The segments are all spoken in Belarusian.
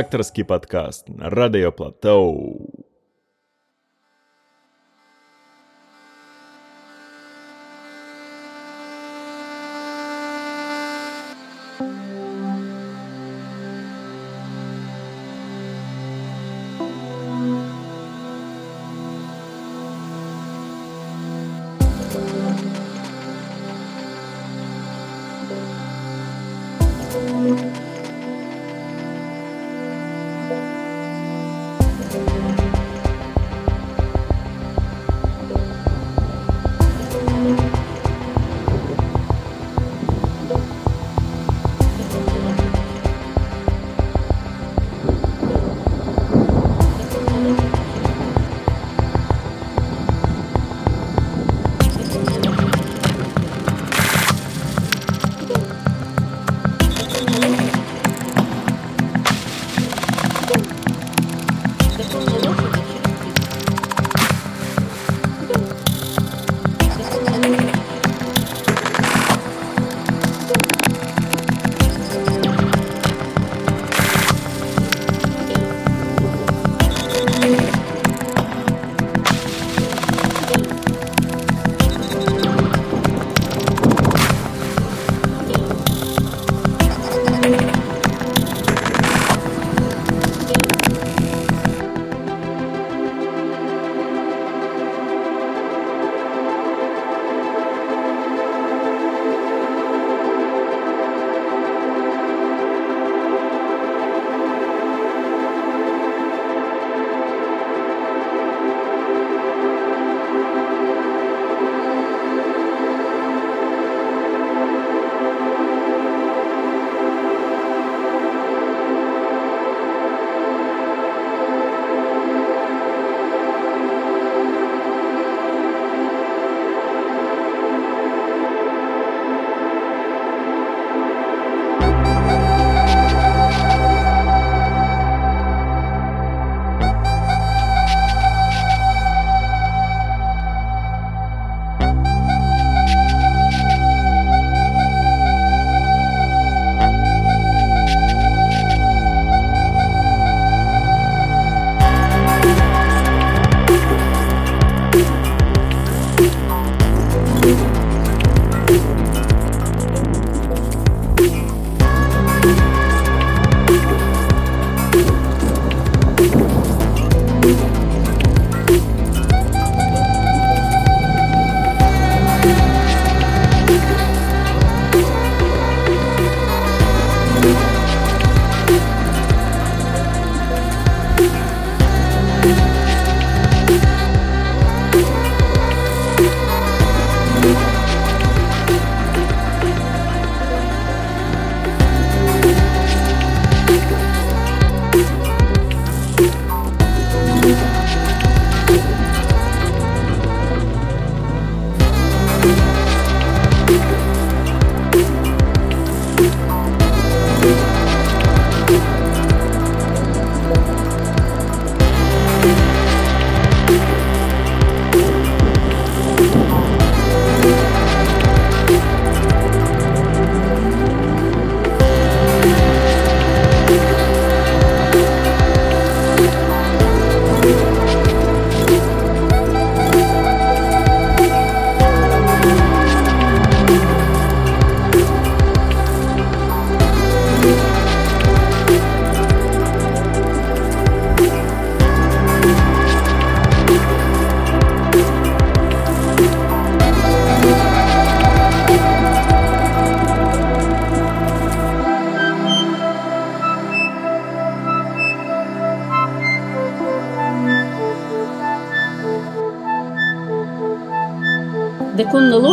рэдактарскі падкаст на радыёплатоу.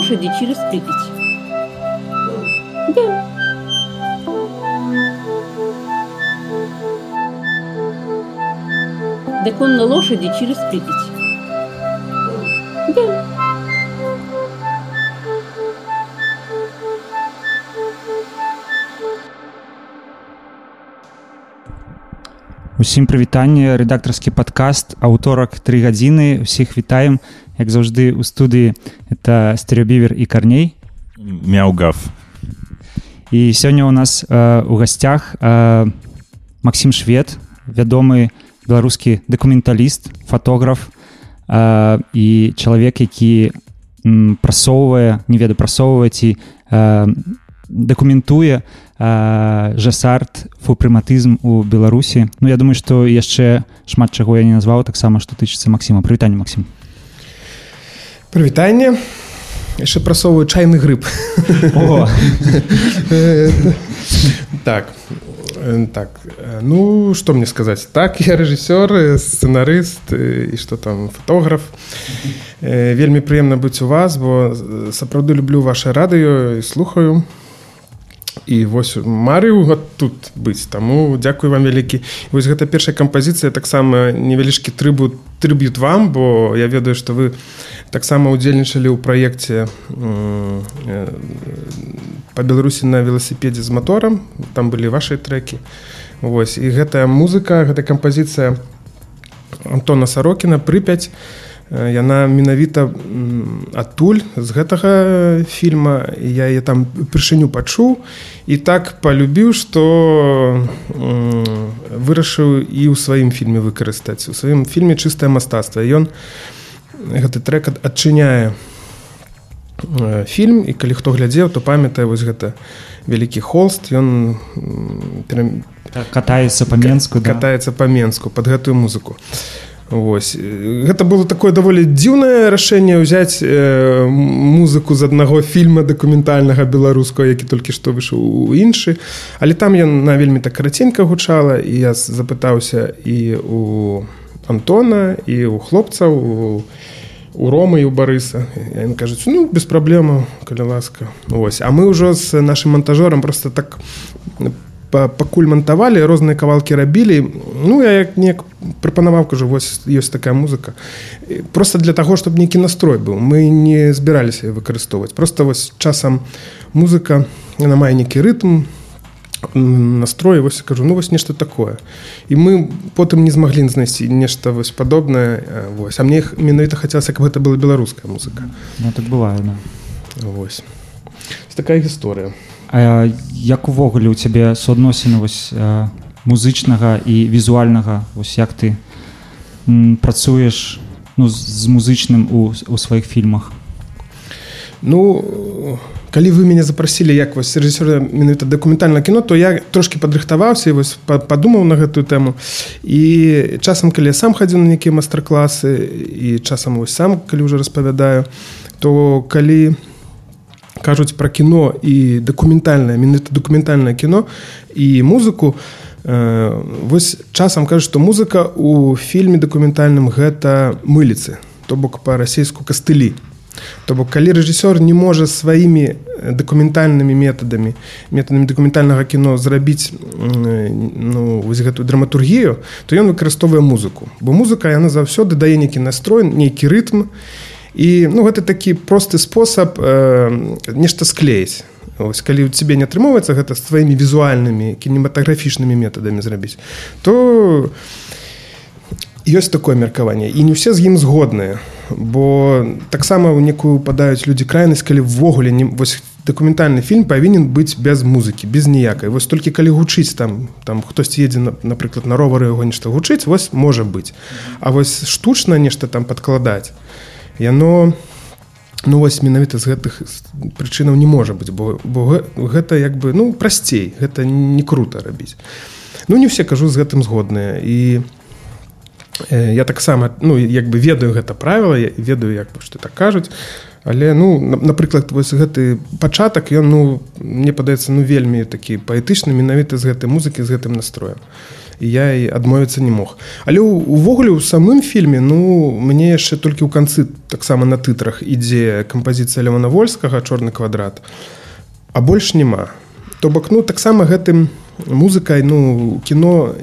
На лошади через Припять. Да. Декон на лошади через Припять. Да. Усім прывітанне рэдактарскі падкаст аўторак тры гадзіны усіх вітаем як заўжды у студыі это стэеобівер і карней мяугав і сёння у нас э, у гасцях э, Макссім швед вядомы беларускі дакументаліст фотограф э, і чалавек які прасоўвае не ведаю прасоўваць ці э, дакументуе э, жасарт фупрыматызм у беларусі Ну я думаю што яшчэ шмат чаго я не назваў таксама што тычыцца Масіма прывітанне Масім прывітанне. Яшчэ прасоўваю чайны грыб. Так так ну что мне сказаць? Так я рэжысёр сцэнарыст і что там фотограф вельмі прыемна быць у вас бо сапраўды люблю ваше радыё і слухаю і вось марыў тут быць. Таму дзякую вам вялікі. Вось гэта першая кампазіцыя таксама невялічкі трыбу трыб'ют вам бо я ведаю што вы таксама удзельнічалі ў праекце па беларусі на веласіпедзе з маторам. Там былі ваши трекі Вось. І гэтая музыка гэта кампазіцыя Антона сарокіна прыпяць яна менавіта адтуль з гэтага фільма. Я яе там упершыню пачуў і так полюбіў что вырашыў і ў сваім фільме выкарыстаць. У сваім фільме чыстае мастацтва ён гэты трек адчыняе фільм. І калі хто глядзеў то памятае вось гэта вялікі холст. Ён катаецца па-менску катаецца па-менску под гэтую музыку Вось. Гэта было такое даволі дзіўнае рашэнне ўзяць э, музыку з аднаго фільма дакументальнага беларускага які толькі што выйшаў у іншы. Але там ён на вельмі так караценька гучала і я запытаўся і у Антона і у хлопцаў у у ромы і у барыса. Ён кажуць ну без праблемаў калі ласка Вось. А мы ўжо з нашим монтажорам просто так пакуль мантавалі розныя кавалкі рабілі ну я як неяк прапанаваў кажу вось ёсць такая музыка. Просто для таго чтобы нейкі настрой быў мы не збіраліся выкарыстоўваць просто вось часам музыка на мае нейкі рытм настрой. Вось кажу ну вось нешта такое. І мы потым не змаглі знайсці нешта вось падобнае вось а мне менавіта хацелася каб гэта была беларуская музыка. Ну, так бывае да. вось такая гісторыя А як увогуле у цябе суадносіны музычнага і візуальнага? Вось як ты працуеш ну, з музычным у, у сваіх фільмах? Ну калі вы мяне запрасілі як вось рэжысёра менавіта дакументальна кіно то я трошки падрыхтаваўся і вось падумаў на гэтую тэму. І часам калі я сам хадзіў на нейкія мастер-класы і часам вось сам калі ўжо распавядаю то калі я кажуць пра кіно і дакументальнае менавіта дакументальнае кіно і музыку. Э, вось часам кажуць што музыка у фільме дакументальным гэта мыліцы то бок па-расейску кастылі. То бок калі рэжысёр не можа сваімі дакументальнымі метадамі метадамі дакументальнага кіно зрабіць ну, вось гэтую драматургію то ён выкарыстоўвае музыку. Бо музыка яна заўсёды дае нейкі настрой нейкі рытм і ну гэта такі просты спосаб э, нешта склеіць. Ось, калі у цябе не атрымоўваецца гэта з тваімі візуальнымі кінематаграфічнымі метадамі зрабіць то ёсць такое меркаванне. І не ўсе з ім згодныя. Бо таксама ў некую падаюць людзі крайнасць калі ввогуле не вось дакументальны фільм павінен быць без музыкі без ніякай. Вось толькі калі гучыць там там хтось едзе на, напрыклад на ровары яго нешта гучыць вось можа быць. А вось штучна нешта там падкладаць яно ну вось менавіта з гэтых прычынаў не можа быць бо бо гэта як бы ну прасцей гэта не круто рабіць. Ну не все кажу з гэтым згодныя. І э, я таксама ну як бы ведаю гэта правіла я ведаю як бы што так кажуць. Але ну напрыклад вось гэты пачатак ён ну мне падаецца ну вельмі такі паэтычны менавіта з гэтай музыкі з гэтым настроем я і адмовіцца не мог. Але увогуле у самым фільме ну мне яшчэ толькі ў канцы таксама на тытрах ідзе кампазіцыя левана вольскага чорны квадрат а больш няма. То бок ну таксама гэтым музыкай ну кіно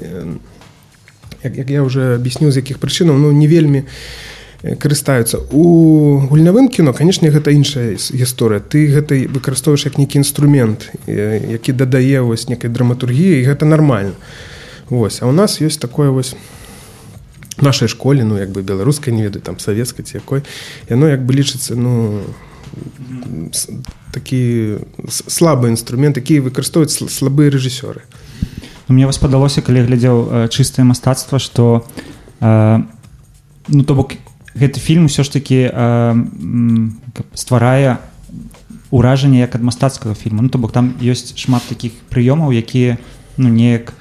як, як я уже аб'ясню з якіх прычынаў ну не вельмі карыстаюцца. У гульнявым кіно канешне гэта іншая гісторыя. Ты гэтай выкарыстоўваеш як нейкі інструмент які дадае вось некай драматургіі і гэта нармальна Вось. А у нас ёсць такое вось нашай школе ну як бы беларускай не ведаю там савецкай ці якой яно як бы лічыцца ну такі слабы інструмент які выкарыстоўваюць слабыя рэжысёры. Мне вас падалося калі глядзеў э, чыстае мастацтва что э, ну то бок гэты фільм усё ж таки э, стварае уражанне як ад мастацкага фільму ну то бок там ёсць шмат таких прыёмаў якія ну неяк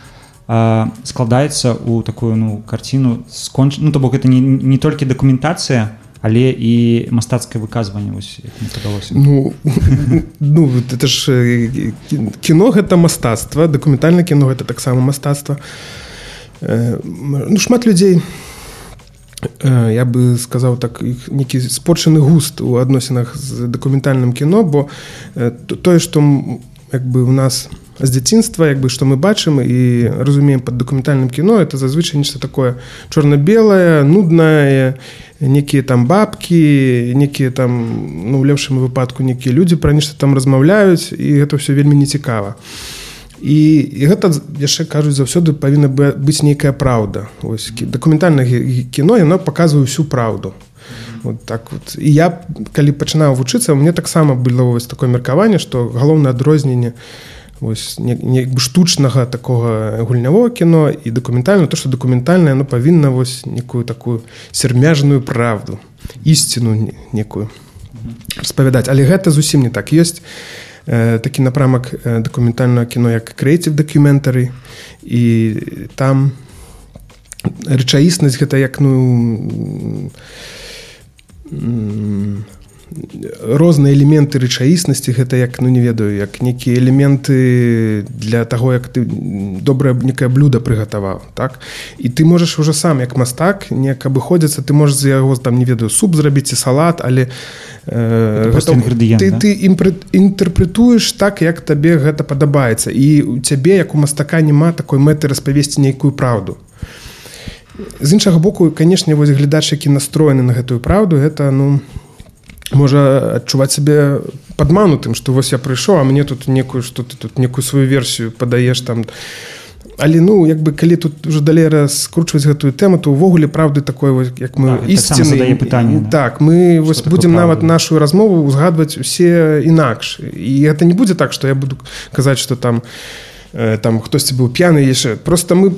складаецца у такую ну карціну сконч ну то бок это не, не толькі дакументацыя але і мастацкае выказванне вось падалося Ну, ну это ж кіно гэта мастацтва дакументальна кіно гэта таксама мастацтва ну шмат людзей я бы сказаў так іх нейкі спорчаны густ у адносінах з дакументальным кіно бо то- тое што як бы у нас з дзяцінства як бы што мы бачым і разумеем под дакументальным кіно это зазвычай нешта такое чорна-белае нуднае некія там бабкі некія там ну у лепшым выпадку некія людзі пра нешта там размаўляюць і гэта ўсё вельмі нецікава. І, і гэта яшчэ кажуць заўсёды павінна бы- быць нейкая праўда. Ось гі- кіно яно паказвае всю праўду. Вот так вот. І я калі пачынаў вучыцца мне таксама было вось такое меркаванне што галоўнае адрозненне вось не, не бы штучнага такога гульнявого кіно і дакументальна то што дакументальнае оно павінна вось некую такую сермяжную правду ісціну не- некую распавядаць. Але гэта зусім не так. Ёсць э, такі напрамак э, дакументальнага кіно як крэйців дакументары і там рэчаіснасць гэта як ну розныя элементы рэчаіснасці гэта як ну не ведаю як некія элементы для таго як ты добрае некае блюда прыгатаваў так? І ты можаш уже сам як мастак неяк абыходзіцца ты можаш з яго там не ведаю суп зрабіць і салат але э, інгрэдыент, ты, да? ты інтэрпрэтуеш так як табе гэта падабаецца. І у цябе як у мастака няма такой мэты распавесці нейкую праўду. З іншага боку канешне вось глядач які настроены на гэтую праўду гэта ну можа адчуваць сябе падманутым што вось я прыйшоў а мне тут некую што ты тут некую сваю версію падаеш там. Але ну як бы калі тут уже далей раскручваць гэтую тэму то увогуле праўды такой вось як мы Так, гэта таксама задае пытанне, да. так мы вось такое будзем нават нашу размову узгадваць усе інакш і гэта не будзе так што я буду казаць што там э, там хтосьці быў п'яны яшчэ просто мы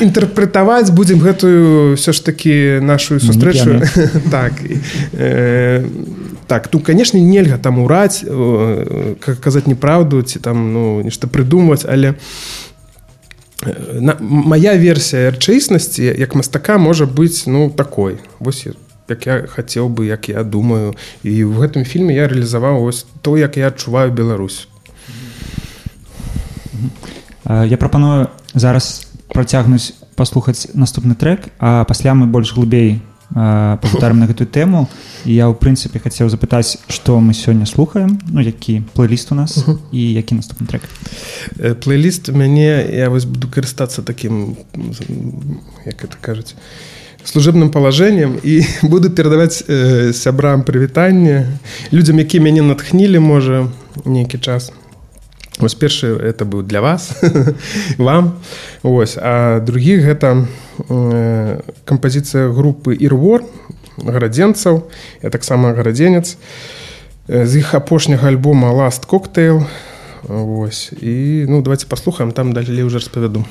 інтэрпрэтаваць будзем гэтую все ж таки нашу сустрэчу так і, э, так тут канешне нельга там ураць э, как казаць неправду ці там ну нешта прыдумваць але э, на, моя версія рэчаіснасці як мастака можа быць ну такой. Вось як я хацеў бы як я думаю. І в гэтым фільме я рэалізаваў ось то як я адчуваю Беларусь. Э, я прапаную зараз працягнуць паслухаць наступны трек а пасля мы больш глыбей э, пагутарым на гэтую тэму. І я ў прынцыпе хацеў запытаць што мы сёння слухаем ну які плейліст у нас і які наступны трек. Плейліст мяне я вось буду карыстацца таким м, як это кажуць служебным палажэннем і буду перадаваць э, сябрам прывітанне людзям які мяне натхнілі можа нейкі час Вось першы это быў для вас вам. Ось а другі гэта э, кампазіцыя групы ірвор гарадзенцаў. Я таксама гарадзенец. Э, з іх апошняга альбома ласт коктейл Вось і ну давайте паслухаем там далей уже распавяду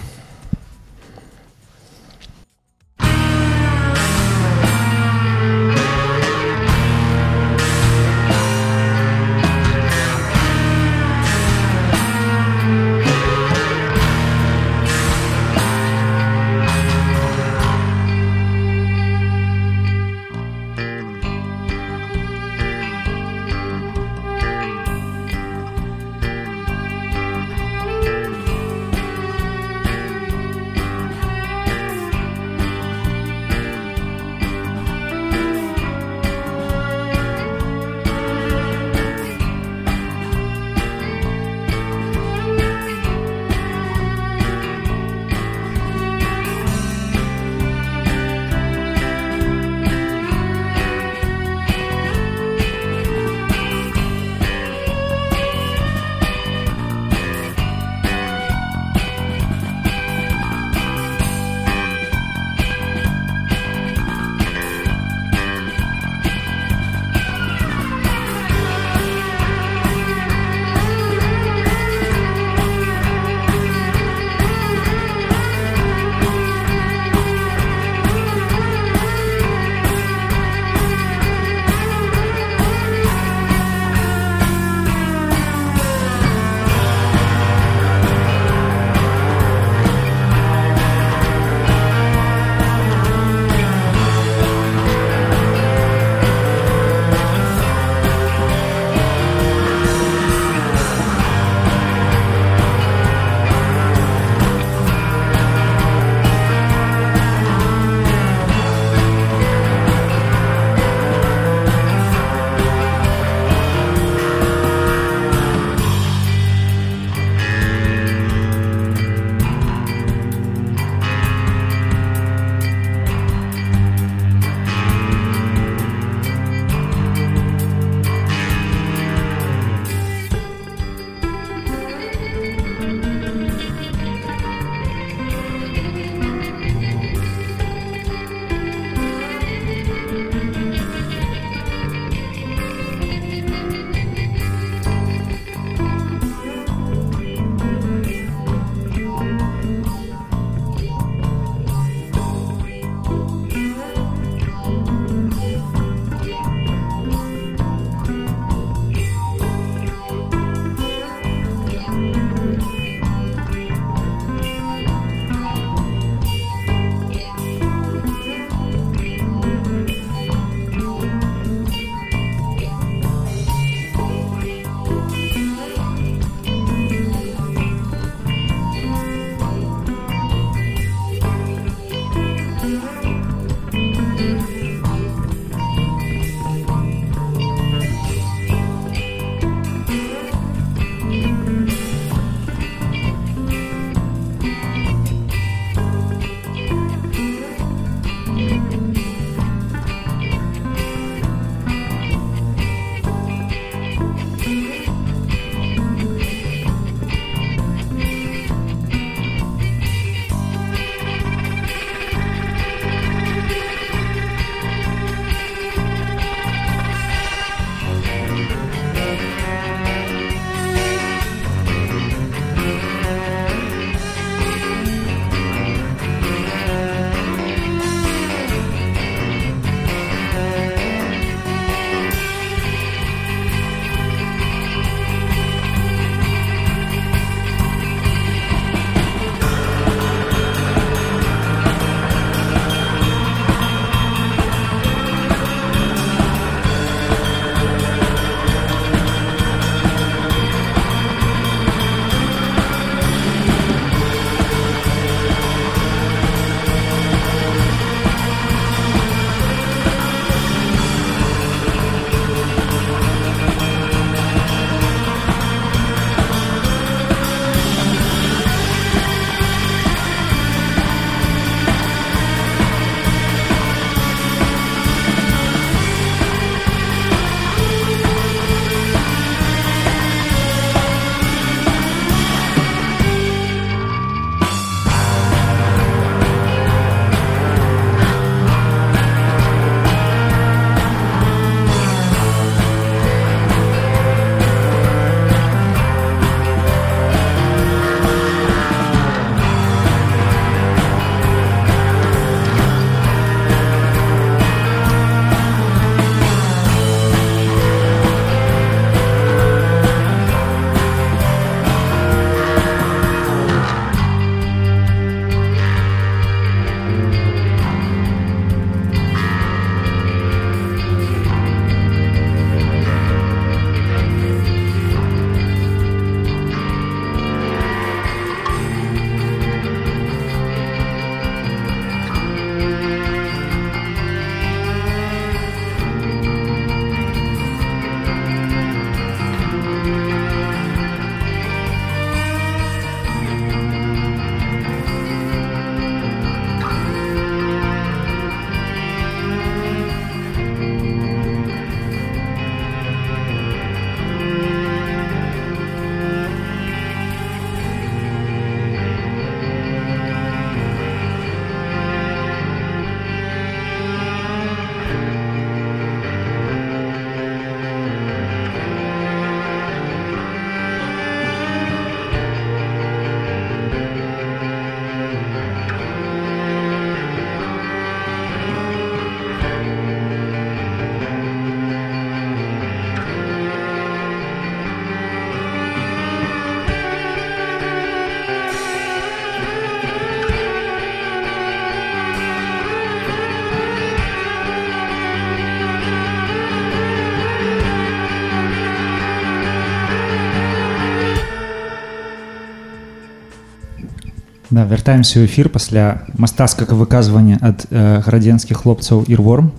Да, вяртаемся ў эфір пасля мастацкага выказвання ад э, градзенскіх хлопцаў ірворм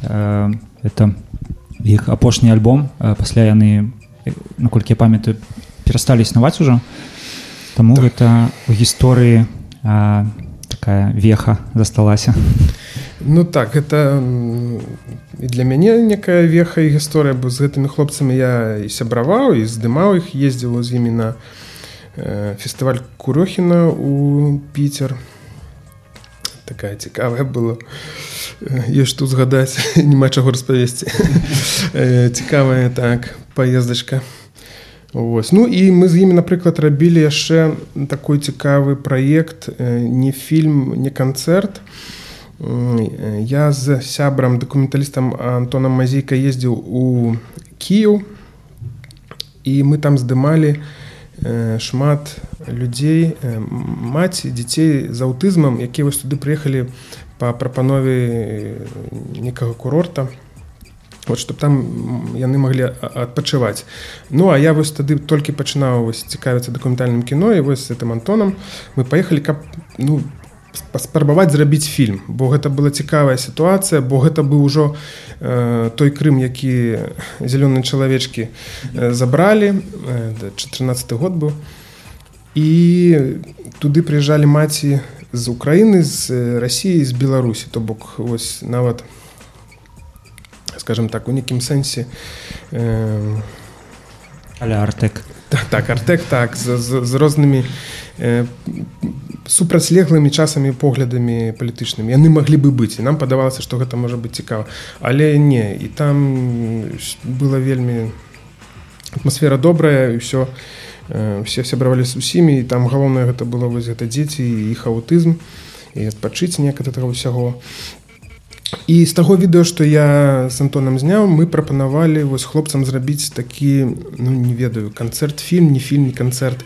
э, это іх апошні альбом. Э, пасля яны э, наколькі я памятаю перасталі існаваць ужо Таму так. гэта у гісторыі э, такая веха засталася. Ну так это і для мяне некая веха і гісторыя бо з гэтымі хлопцамі я і сябраваў і здымаў іх ездзіла з імі на фестываль курохіна у піцер такая цікавая была. Ёсць тут згадаць няма чаго распавесці. Цікавая так поездачка Вось. Ну і мы з імі напрыклад рабілі яшчэ такой цікавы праект не фільм не канцэрт. Я з сябрам дакументалістам антонам мазейка ездзіў у кіў і мы там здымалі шмат людзей маці дзяцей з аўтызмам якія вось туды прыехалі па прапанове некага курорта. Вот чтоб там яны маглі адпачываць. Ну а я вось тады толькі пачынаў вось цікавіцца дакументальным кіно і вось з гэтым антонам. Мы паехалі каб ну паспрабаваць зрабіць фільм бо гэта была цікавая сітуацыя бо гэта быў ужо э, той крым які зялёныя чалавечкі э, забралі э, 14 год быў. І туды прыязджалі маці з Украіны з рассіі з беларусі. То бок вось нават скажем так у нейкім сэнсе э, але артек так, так артек так з, з, з рознымі э, супрацьлеглымі часамі поглядамі палітычнымі яны маглі бы быць і нам падавалася што гэта можа быць цікава але не і там было вельмі атмасфера добрая ўсё все сябравалі з усімі і там галоўнае гэта было вось гэта дзеці і іх аўтызм і адпачыць некаторага ўсяго і з таго відэо што я з антонам зняў мы прапанавалі вось хлопцам зрабіць такі ну не ведаю канцэрт фільм не фільм не канцэрт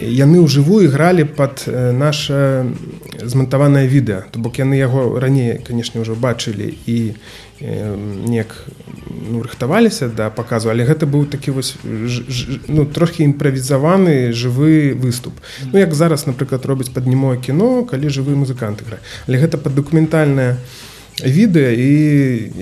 яны ўжывую гралі под наше змантаванае відэа то бок яны яго раней канешне ўжо бачылі і неяк ну, рыхтаваліся да паказу але гэта быў такі вось ж, ж, ну трохі імправізаваны жывы выступ. Ну як зараз напрыклад робіць паднімое кіно калі жывы музыканты гра але гэта пад дакументальная у відэа і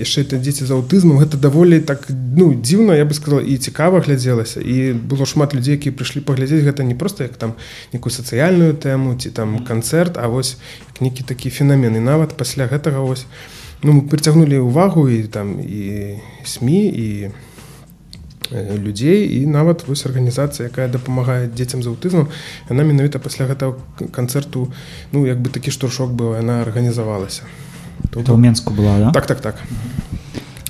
яшчэ это дзеці з аўтызмам гэта даволі так ну дзіўна я бы сказала і цікава глядзелася. І было шмат людзей які прыйшлі паглядзець гэта не просто як там некую сацыяльную тэму ці там канцэрт а вось нейкі такі феномен. І нават пасля гэтага вось ну мы прыцягнулі ўвагу і там і сМ і людзей і нават вось арганізацыя якая дапамагае дзецям з аўтызмам яна менавіта пасля гэтага канцэрту ну як бы такі штуршок быў яна арганізавалася то ў менску была да? так так так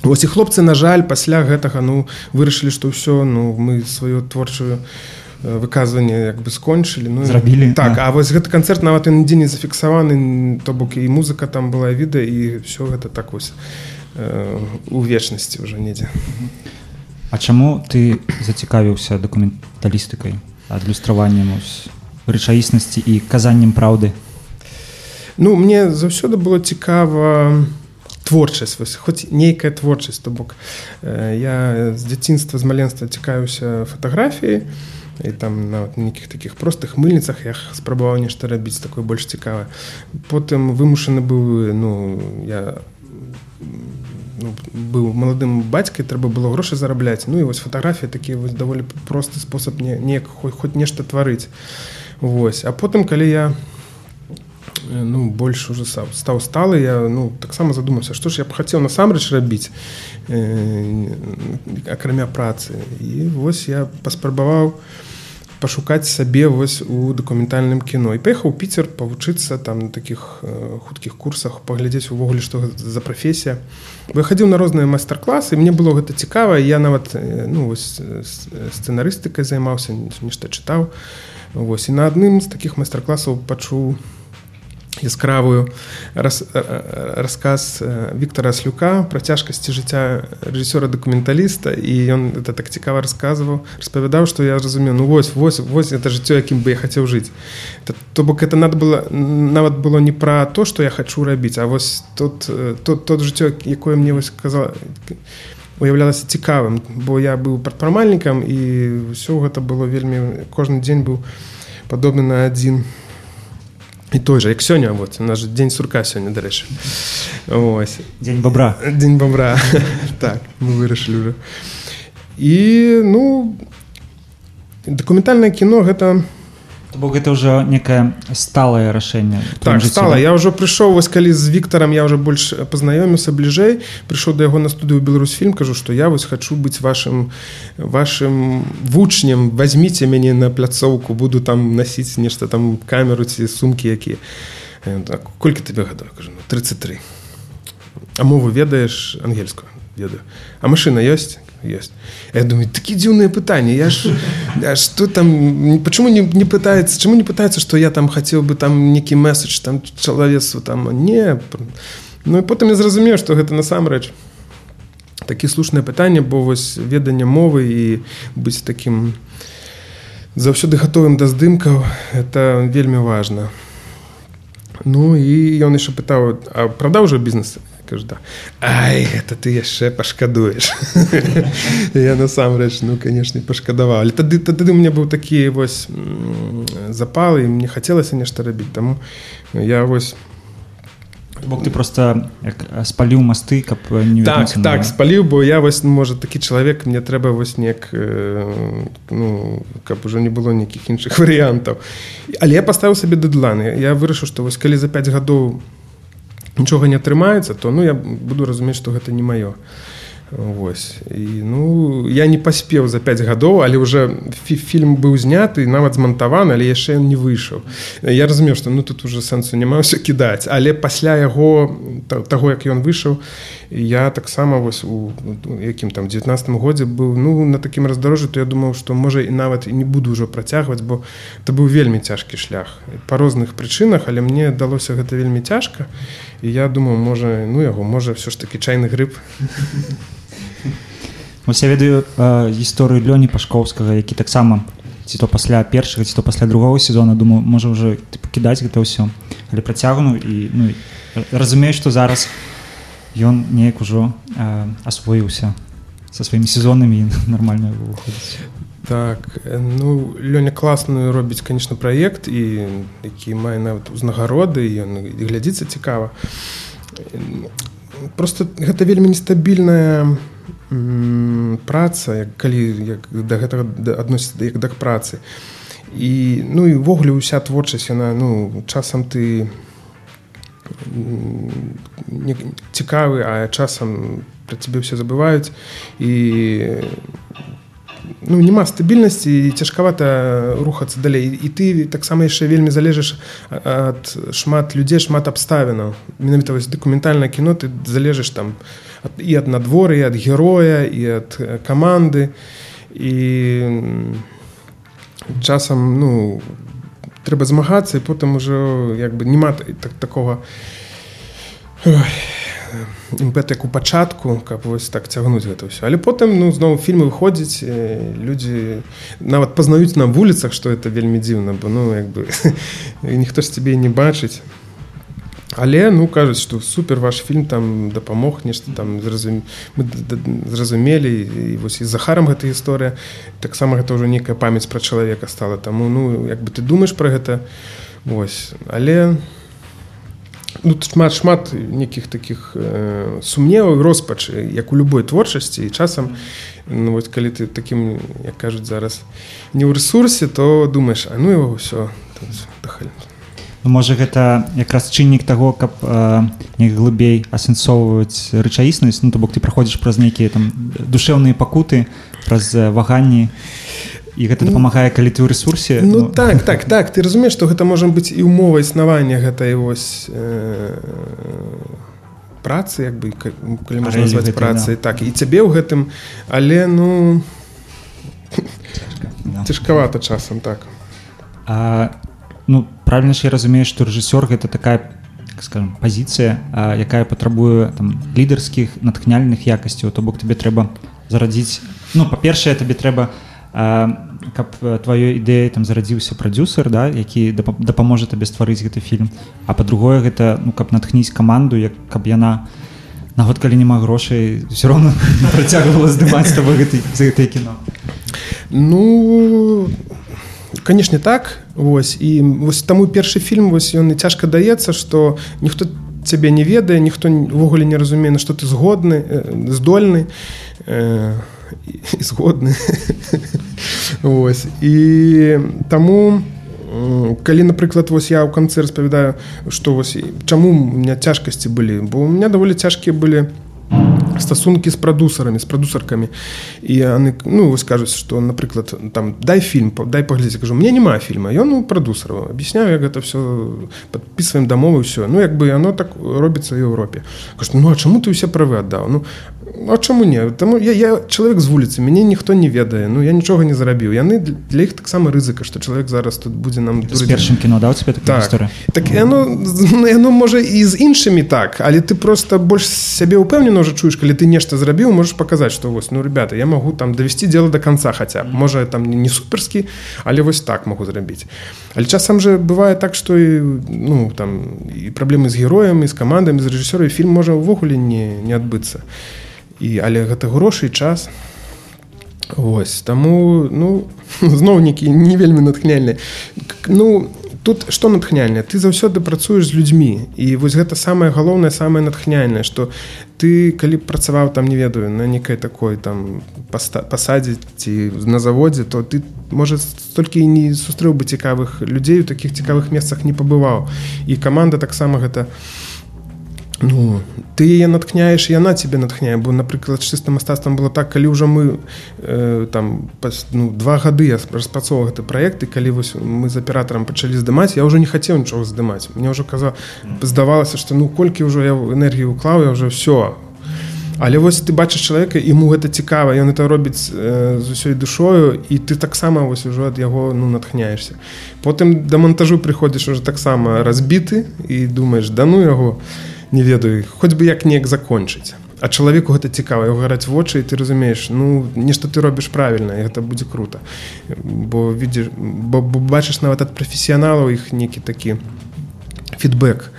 ось і хлопцы на жаль пасля гэтага ну вырашылі што ўсё ну мы сваю творчую выказванне як бы скончылі ну зрабілі так да. А вось гэты канцэрт нават і нідзе не зафіксаваны то бок і музыка там была відэа і все гэта так вось э, у вечнасці ўжо недзе А чаму ты зацікавіўся дакументалістыкай адлюстраваннем рэчаіснасці і казаннем праўды Ну мне заўсёды было цікава творчасць хоць нейкая творчасць то бок э, я з дзяцінства з маленства цікаюся фатаграфіі і там на нейкіх такіх простых мыльніцах я спрабаваў нешта рабіць такое больш цікавае. Потым вымушаны быў ну я ну, быў маладым бацькай трэба было грошы зарабляць. Ну і вось фатаграфія такі вось даволі просты спосаб не неяк хоць нешта тварыць. Вось. А потым калі я ну больш уже сам стаў сталы я ну таксама задумаўся што ж я б хацеў насамрэч рабіць э, акрамя працы і вось я паспрабаваў пашукаць сабе вось у дакументальным кіно і паехаў піцер павучыцца там на таких э, хуткіх курсах паглядзець увогуле што за прафесія выхадзіў на розныя майстар-класы мне было гэта цікава я нават э, ну вось сцэнарыстыкай займаўся нешта чытаў Вось і на адным з таких майстар-класаў пачуў яскравую раз, рассказ Віктора Слюка пра цяжкасці жыцця рэжысёра дакументаліста і ён это так цікава расказваў распавядаў што я разумею ну вось вось вось это жыццё якім бы я хацеў жыць то бок это надо было нават было не пра то што я хачу рабіць а вось тут тот тот жыццё якое мне вось сказала уяўлялася цікавым. Бо я быў прадпрымальнікам і ўсё гэта было вельмі кожны дзень быў падобны на адзін і той жа як сёння вот у нас же дзень сурка сёння дарэчы ось дзень бабра дзень бабра так мы вырашылі уже. І ну дакументальнае кіно гэта бо гэта ўжо некае сталае рашэнне так стала я ўжо прыйшоў вось калі з Віктарам я уже больш пазнаёміўся бліжэй прыйшоў да яго на студыю беларусфільм кажу што я вось хочу быць вашим вашим вучнем. Возьміце мяне на пляцоўку буду там насіць нешта там камеру ці сумкі якія. Так, колькі тебе гадоў? Кажу ну, 33 а мову ведаеш? Ангельскую ведаю. А машина ёсць есть. Я думаю, такие дивные пытания. Я ж, а что там, почему не, не пытается, чему не пытается, что я там хотел бы там некий месседж, там, человечеству, там, не. Ну, и потом я зразумеў, что гэта насамрэч такі слушнае пытанне, бо вось веданне мовы і быць таким заўсёды гатовым да здымкаў, это вельмі важна. Ну і ён яшчэ пытаў, а правда ўжо бізнес кажу да. Ай это ты яшчэ пашкадуеш я насамрэч ну канешне пашкадаваў але тады тады у меня быў такі вось запалы і мне хацелася нешта рабіць таму я вось бок ты просто спаліў масты каб не так так спаліў бо я вось можа такі чалавек мне трэба вось неяк э, ну каб ужо не было нейкіх іншых варыянтаў але я паставіў сабе дэдланы я вырашыў што вось калі за 5 гадоў нічога не атрымаецца то ну я буду разумець што гэта не маё. Вось. І ну я не паспеў за 5 гадоў але уже фільм быў зняты нават змантаваны але яшчэ ён не выйшаў. Я разумею што ну тут уже сэнсу няма ўсё кідаць але пасля яго таго як ён выйшаў я таксама вось у якім там 19 годзе быў ну на такім раздарожжы то я думаў што можа і нават і не буду ўжо працягваць бо это быў вельмі цяжкі шлях. Па розных прычынах але мне далося гэта вельмі цяжка і я думаю можа ну яго можа все ж таки чайны грыб. Я ведаю гісторыю лёні пашкоўскага які таксама ці то пасля першага ці то пасля другого сезона думаю можа уже ты пакідаць гэта ўсё але працягну і ну, разумею што зараз ён неяк ужо асвоіўся со сваімі сезонамі нормально выходзіць так ну лёня класную робіць конечно праект і які мае нават узнагароды ён глядзіцца цікава просто гэта вельмі нестабільная праца як калі як да гэтага адносіцца як да працы. І ну і ўвогуле ўся творчасць яна ну часам ты цікавы а часам пра цябе ўсе забываюць. І ну няма стабільнасці цяжкавата рухацца далей. І ты таксама яшчэ вельмі залежыш ад шмат людзей шмат абставінаў. Менавіта вось дакументальнае кіно ты залежыш там у і ад надворы ад героя і ад каманды. І часам ну трэба змагацца і потым ужо як бы няма так такого імпэт як у пачатку каб вось так цягнуць гэта ўсё але потым ну зноў фільмы выходзіць людзі нават пазнаюць на вуліцах што это вельмі дзіўна бо ну як бы ніхто ж цябе не бачыць але ну кажуць что супер ваш фільм там дапамог нешта там зразум... мы зразумелі і вось і захарам гэта гісторыя. Таксама гэта ўжо нейкая памяць пра чалавека стала. Таму ну як бы ты думаешь про гэта ось але ну шмат шмат нейкіх таких э, сумневаў роспачы як у любой творчасці. І часам ну, вось калі ты таким як кажуць зараз не ў ресурсе то думаешь а ну его все дахальна Ну, можа гэта якраз чыннік таго каб э, не глыбей асэнсоўваць рэчаіснасць ну то бок ты праходзіш праз нейкія там душэўныя пакуты праз ваганні і гэта дапамагае калі ты ў ресурсе ну, ну. так так так ты разумееш што гэта можа быць і ўмова існавання гэтай вось э, працы як бы калі можна назваць працай да. так і цябе ў гэтым але ну цяжкавата часам так. А ну правильно ж я разумею что рэжысёр гэта такая скажем пазіцыя якая патрабуе там лідарскіх натхняльных якасцяў то бок тебе трэба зарадзіць ну па-першае табе трэба а, каб тваёй ідэі там зарадзіўся прадюсер да які дапаможа табе стварыць гэты фільм а па-другое гэта ну каб натхніць каманду як каб яна нават калі няма грошай все равно працягвала здымаць тобой гэты за гэтае кіно ну канешне так вось і вось таму першы фільм вось ён і цяжка даецца што ніхто цябе не ведае ніхто увогуле не разумее на што ты згодны здольны э, згодны. Ось і таму калі напрыклад вось я ў канцы распавядаю што вось чаму у меня цяжкасці былі бо у меня даволі цяжкія былі стасункі з прадусарамі з прадусаркамі і яны ну скажуць што напрыклад там дай фільм дай паглядзець кажу мне няма фільма ён у прадусараў аб'ясняю як гэта все подписываем дамовы ўсё ну як бы яно так робіцца Еўропе кажу ну а чаму ты ўсе правы аддаў ну А чаму не там я, я чалавек з вуліцы мяне ніхто не ведае ну я нічога не зарабіў яны для іх таксама рызыка што чалавек зараз тут будзе нам першым кіно даў тебе так, так яно, яно можа і з іншымі так але ты просто больш сябе ўпэўнена ўжо чуеш калі ты нешта зрабіў можаш паказаць што вось ну ребята я магу там давесці дело до конца хаця можа там не суперскі але вось так могу зрабіць але часам же бывае так што і ну там і праблемы з героем і з камандамі з рэжысёрай фільм можа ўвогуле не не адбыцца. І але гэта грошы час. Ось таму ну зноўнікі не вельмі натхняльны. Ну тут что натхняльна ты заўсёды працуеш з людзьмі. І вось гэта самае галоўнае самае натхняльнае что ты калі б працаваў там не ведаю на некай такой там пасадзе ці на заводзе то ты можа столькі не сустрэў бы цікавых людзей у таких цікавых месцах не пабываў. І каманда таксама гэта не Ну ты яе наткняеш яна цябе натхняе бо напрыклад чыстым мастацтвам было так калі ўжо мы э, там пас, ну, два гады я распрацоўваў гэты праект і калі вось мы з аператарам пачалі здымаць я ўжо не хацеў нічога здымаць мне ўжо каза здавалася што ну колькі ўжо я энергію ўклаў я ўжо все але вось ты бачыш чалавека ему гэта цікава ён это робіць э, з усёй душою і ты таксама вось ужо ад яго ну натхняешься потым да монтажу прыходзіш уже таксама разбіты і думаешь да ну яго і не ведаю хоць бы як неяк закончыць. А чалавеку гэта цікава гараць вочы і ты разумееш ну нешта ты робіш правільна і гэта будзе круто бо видишь бо, бо бачыш нават ад прафесіяналаў іх некі такі фідбэк.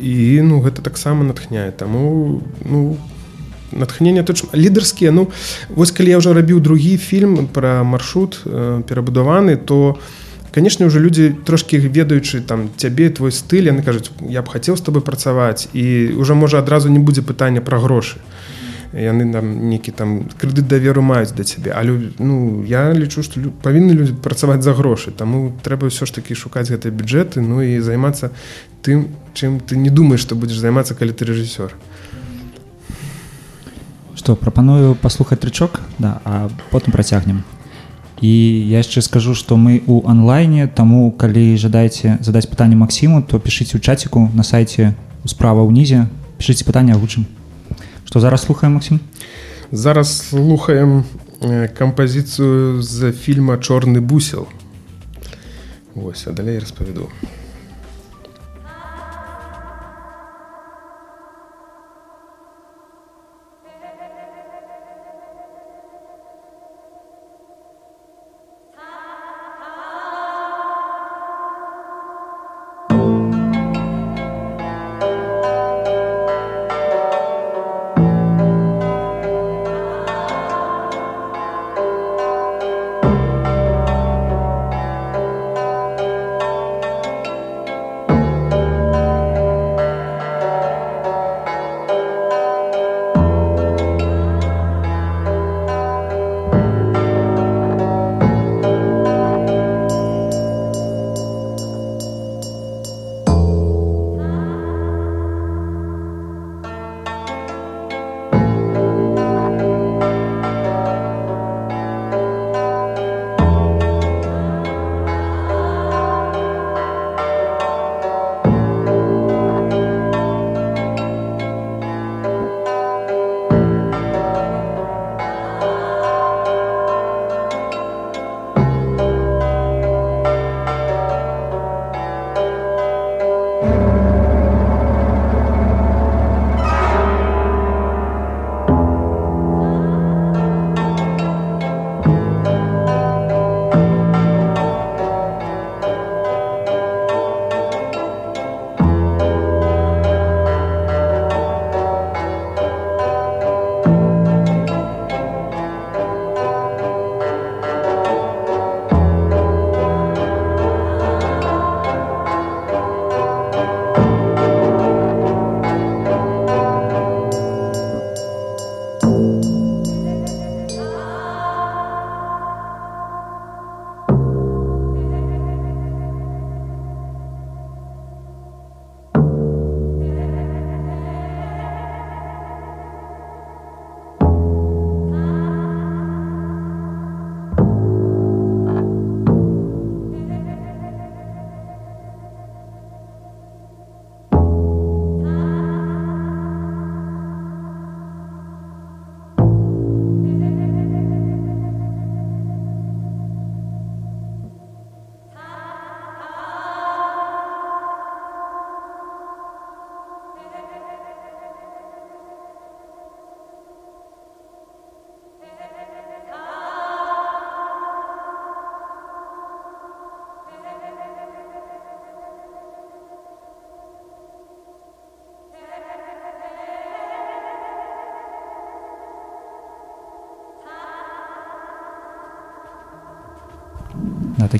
І ну гэта таксама натхняе. Таму ну натхнення тут лідарскія ну вось калі я ўжо рабіў другі фільм пра маршрут э, перабудаваны то у конечно уже люди трошки ведаючы там цябе твой стыль яны кажуць я б хацеў з тобой працаваць і уже можа адразу не будзе пытання пра грошы яны нам некі там крэдыт даверу маюць да цябе але ну я лічу што лю... павінны людзі працаваць за грошы. Таму трэба ўсё ж такі шукаць гэтыя бюджэты ну і займацца тым чым ты не думаешь што будзеш займацца калі ты рэжысёр. Что прапаную паслухаць трычок? Да а потым працягнем і я яшчэ скажу что мы у онлайне таму калі жадаеце задаць пытанне Масіму то пішыце ў чаціку на сайте справа ўнізе пішыце пытанне агучым что зараз слухаем Масім? Зараз слухаем кампазіцыю з фільма чорны бусел Вось а далей распавяду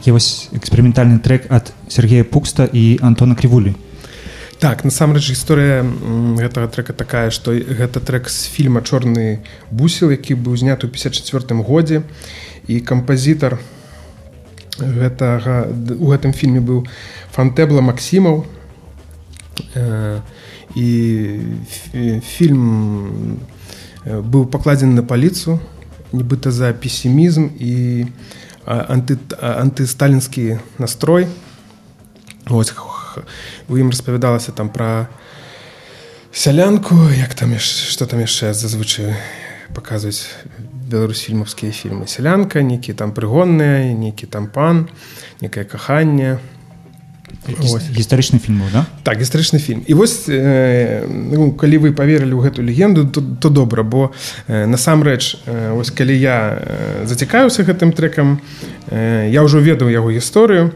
такі вось эксперыментальны трек ад Сергея Пукста і Антона Крывулі так насамрэч гісторыя гэтага трека такая што гэта трек з фільма чорны бусел які быў зняты ў 54 годзе. І кампазітар гэтага у гэтым фільме быў фантэбла Масімаў э, і фільм быў пакладзены на паліцу нібыта за песімізм і анты, антысталінскі настрой. Ось у ім распавядалася там пра сялянку як там что там яшчэ зазвычай паказваюць беларусфільмаўскія фільмы. Сялянка нейкі там прыгонныя нейкі там пан некае каханне гістарычны фільм да? так гістарычны фільм. І вось э, ну, калі вы поверылі ў гэту легенду то, то добра бо э, насамрэч э, ось калі я э, зацікаюся гэтым трекам э, я ўжо ведаў яго гісторыю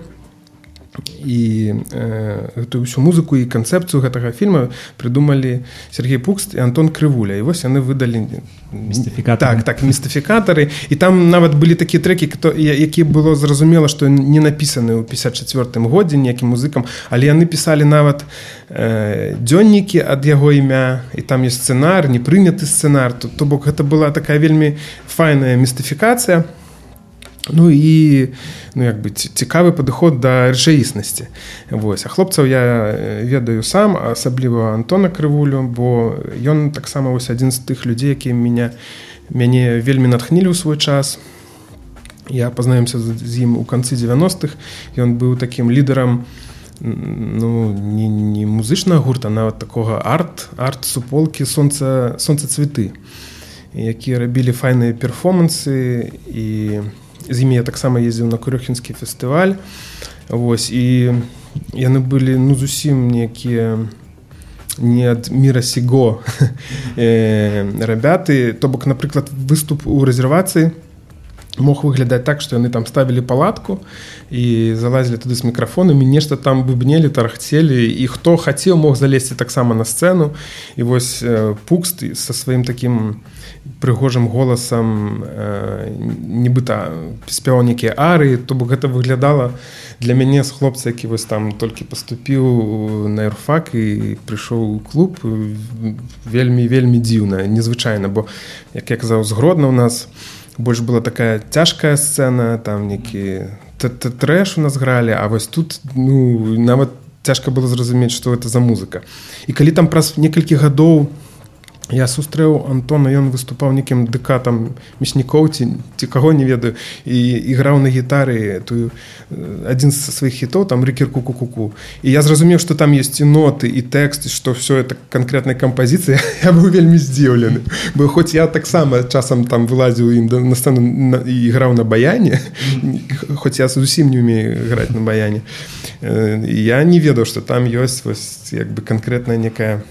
і э, гэтую ўсю музыку і канцэпцыю гэтага фільма прыдумалі Сергей Пукст і Антон крывуля і вось яны выдалі так так містыфікатары і там нават былі такія трекі хто які было зразумела што не напісаны ў 54 годзе ніякім музыкам але яны пісалі нават э, дзённікі ад яго імя і там ёсць сцэнар не прыняты сцэнар. То, то бок гэта была такая вельмі файная містыфікацыя Ну і ну, як бы цікавы падыход да рэчаіснасці. Вось а хлопцаў я ведаю сам, асабліва Антона крывулю, бо ён таксама вось адзін з тых людзей, які меня мяне вельмі натхнілі ў свой час. Я пазнаемся з ім у канцы 90-х. Ён быў такім лідарам ну, не, не музычнага гурта, нават такога арт, арт-суполкі сонца цветы, якія рабілі файныя перформансы і з імі я таксама ездзіў на курёхінскі фестываль Вось і яны былі ну зусім некія не ад мира сего рабяты то бок напрыклад выступ у рэзервацыі мог выглядаць так што яны там ставілі палатку і залазілі туды з мікрафонамі нешта там бубнелі тарахцелі і хто хацеў мог залезці таксама на сцэну і вось пукст са сваім таким прыгожым голасам э, нібыта спяваў нейкія ары то бок гэта выглядала для мяне з хлопца які вось там толькі паступіў на эрфак і прыйшоў у клуб вельмі вельмі дзіўна незвычайна бо як я казаў згродна ў нас больш была такая цяжкая сцэна там некі трэш у нас гралі а вось тут ну нават цяжка было зразумець што это за музыка. І калі там праз некалькі гадоў у я сустрэў Антона ён выступаў нейкім дэкатам мяснікоў ці ці каго не ведаю і іграў на гітары тую адзін са сваіх хітоў там рыкерку кукуку і я зразумеў што там ёсць і ноты і тэксты што все это канкрэтная кампазіцыя. Я быў вельмі здзіўлены. Бо хоць я таксама часам там вылазіў ім на стану і іграў на баяне хоць я зусім не умею граць на баяне. Я не ведаў што там ёсць вось як бы канкрэтная некая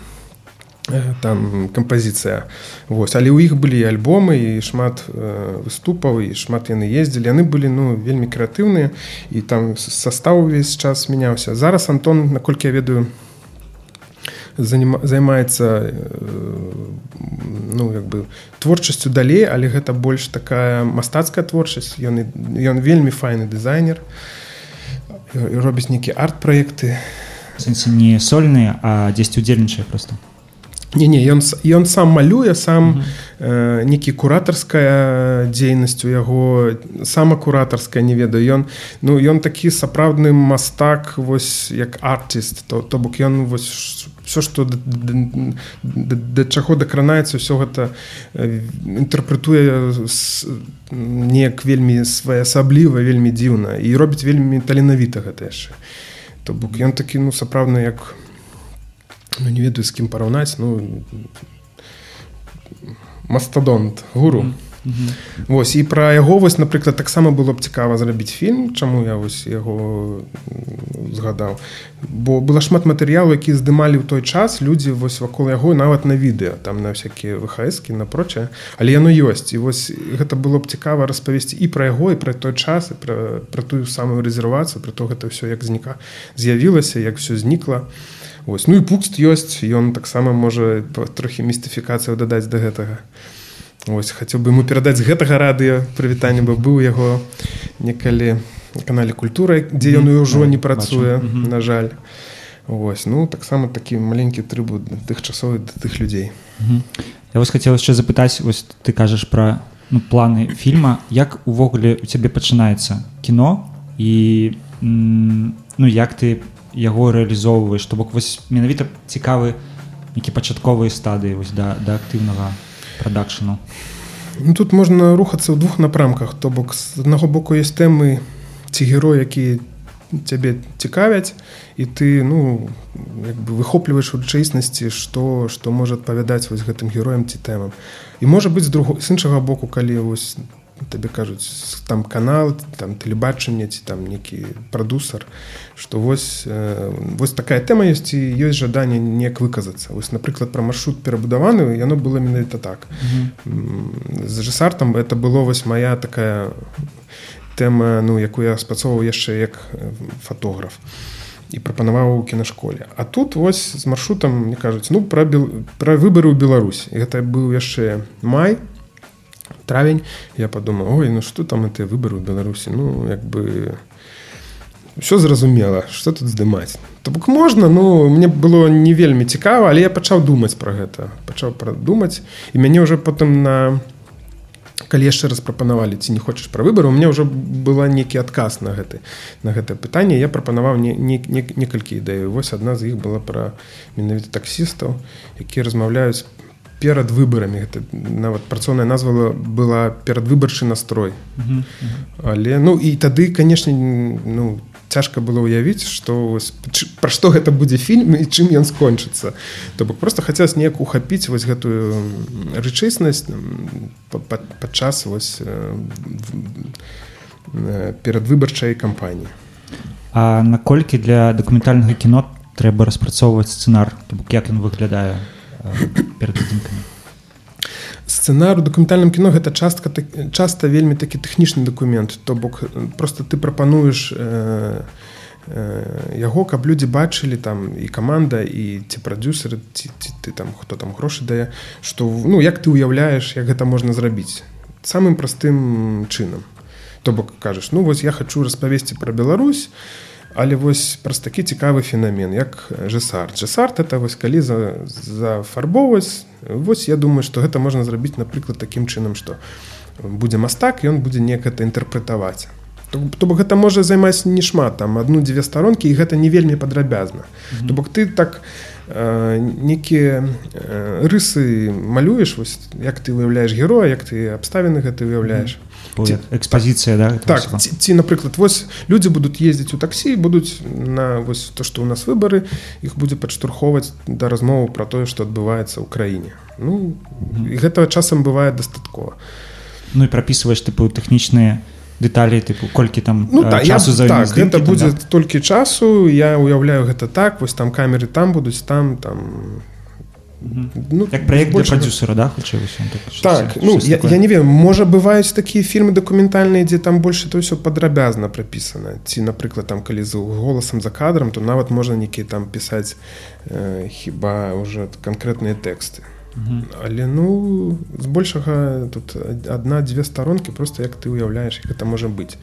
там кампазіцыя Вось але ў іх былі альбомы і шмат э, выступаў і шмат яны ездзілі яны былі ну вельмі крэатыўныя і там состав увесь час мяняўся зараз Антон наколькі я ведаю займаецца э, ну як бы творчасцю далей але гэта больш такая мастацкая творчасць ён ён вельмі файны дызайнер робіць нейкія арт-праекты не сольныя а дзесьці удзельнічае просто не не ён ён сам малюе сам э, некі куратарская дзейнасць у яго сама куратарская не ведаю. Ён ну ён такі сапраўдны мастак вось як артист. То то бок ён вось все что да чаго дакранаецца ўсё гэта інтэрпрэтуе неяк вельмі своеасабліва вельмі дзіўна. І робіць вельмі таленавіта гэта яшчэ. То бок ён такі ну сапраўдны як у ну, не ведаю з кім параўнаць ну мастадонт гуру. Mm -hmm. Вось і пра яго вось напрыклад таксама было б цікава зрабіць фільм чаму я вось яго згадаў. Бо было шмат матэрыялу які здымалі ў той час людзі вось вакол яго нават на відэа там на всякие вхскі напроча але яно ёсць. І вось гэта было б цікава распавесці і пра яго і пра той час і пра, пра тую самую рэзервацыю про то гэта ўсё як зніка з'явілася як все знікла. і Ось. Ну і пукст ёсць ён таксама можа трохі містыфікацыю дадаць да гэтага. Ось хацеў бы ему перадаць гэтага радыё. Прывітанне бы быў яго некалі канале культуры дзе ён ўжо не працуе на жаль. Вось ну таксама такі маленькі трыбу тых часоў да тых людзей. Я вас хацеў яшчэ запытаць вось ты кажаш пра ну, планы фільма. Як увогуле у цябе пачынаецца кіно? І ну як ты яго рэалізоўваеш то бок вось менавіта цікавы які пачатковыя стадыі вось да, да актыўнага прадакшану. Ну, тут можна рухацца ў двух напрамках то бок з аднаго боку есть тэмы ці герой які цябе цікавяць і ты ну бы выхопліваеш у рэчаіснасці што што можа адпавядаць вось гэтым героям ці тэмам. І можа быць з друго з іншага боку калі вось табе кажуць там канал там тэлебачанне ці там некі прадусар што вось э, вось такая тэма ёсць і ёсць жаданне неяк выказацца вось напрыклад пра маршрут перабудаваны яно было менавіта так. М, з жесартам это было вось моя такая тэма ну якую я спрацоўваў яшчэ як э, фатограф і прапанаваў у кінашколе А тут вось з маршрутам мне кажуць ну пра бел... пра выбары ў Беларусь гэта быў яшчэ май травень. Я подумаў ой ну что там это выбары ў беларусі ну як бы все зразумела что тут здымаць. То бок можна ну мне было не вельмі цікава але я пачаў думаць про гэта пачаў прадумаць і мяне уже потым на калі яшчэ раз прапанавалі ці не хочаш пра выбары? У меня ўжо была некі адказ на гэты на гэтае пытанне. Я прапанаваў не, не, не, некалькі ідэй. Вось адна з іх была пра менавіта таксістаў якія размаўляюць перад выбарамі гэта нават працоўная назва была перадвыбарчы настрой але ну і тады канешне ну цяжка было ўявіць што пра што гэта будзе фільм і чым ён скончыцца то бок просто хацелось неяк ухапіць вось гэтую рэчыснасць падчас вось э, э, перадвыбарчай кампаніі. А наколькі для дакументальнага кіно трэба распрацоўваць сцэнар? Як ён выглядае перад здымкамі сцэнар у дакументальным кіно гэта частка так- часта вельмі такі тэхнічны дакумент. То бок э, просто ты прапануеш э, э, яго каб людзі бачылі там і каманда і ці прадюсеры ці, ці ты там хто там грошы дае што ну як ты уяўляеш як гэта можна зрабіць. Самым простым чынам. То бок кажаш ну вось я хочу распавесці пра Беларусь але вось праз такі цікавы феномен як жесарт жесарт это вось калі за зафарбоўваць вось я думаю что гэта можна зрабіць напрыклад таким чынам что будзе мастак ён будзе неяк это інтэрпрэтаваць то, то бок гэта можа займаць не шмат там одну-дзве старонкі і гэта не вельмі падрабязна mm -hmm. то бок ты так э, некія э, рысы малюеш вось як ты выяўляеш героя як ты абставіны гэта уяўляеш mm -hmm. Экспазіцыя да, так ці, ці напрыклад вось людзі будуць ездзіць у таксі будуць на вось то што ў нас выбары іх будзе падштурхоўваць да размову пра тое што адбываецца ў краіне ну і гэтага часам бывае дастаткова Ну і прапісваеш тыпу тэхнічныя дэталі тыпу колькі там ну э, так, я, часу за так гэта будзе да? толькі часу. Я уяўляю гэта так вось там камеры там будуць там там ну, як праект для больше- прадюсера да хутчэй вось ён так, так щось- ну я, я не ведаю можа бываюць такія фільмы дакументальныя дзе там больше то ўсё падрабязна прапісана ці напрыклад там калі з голасам за кадрам то нават можна нейкі там пісаць э, хіба уже канкрэтныя тэксты але ну збольшага тут адна-дзве старонкі просто як ты уяўляеш як гэта можа быць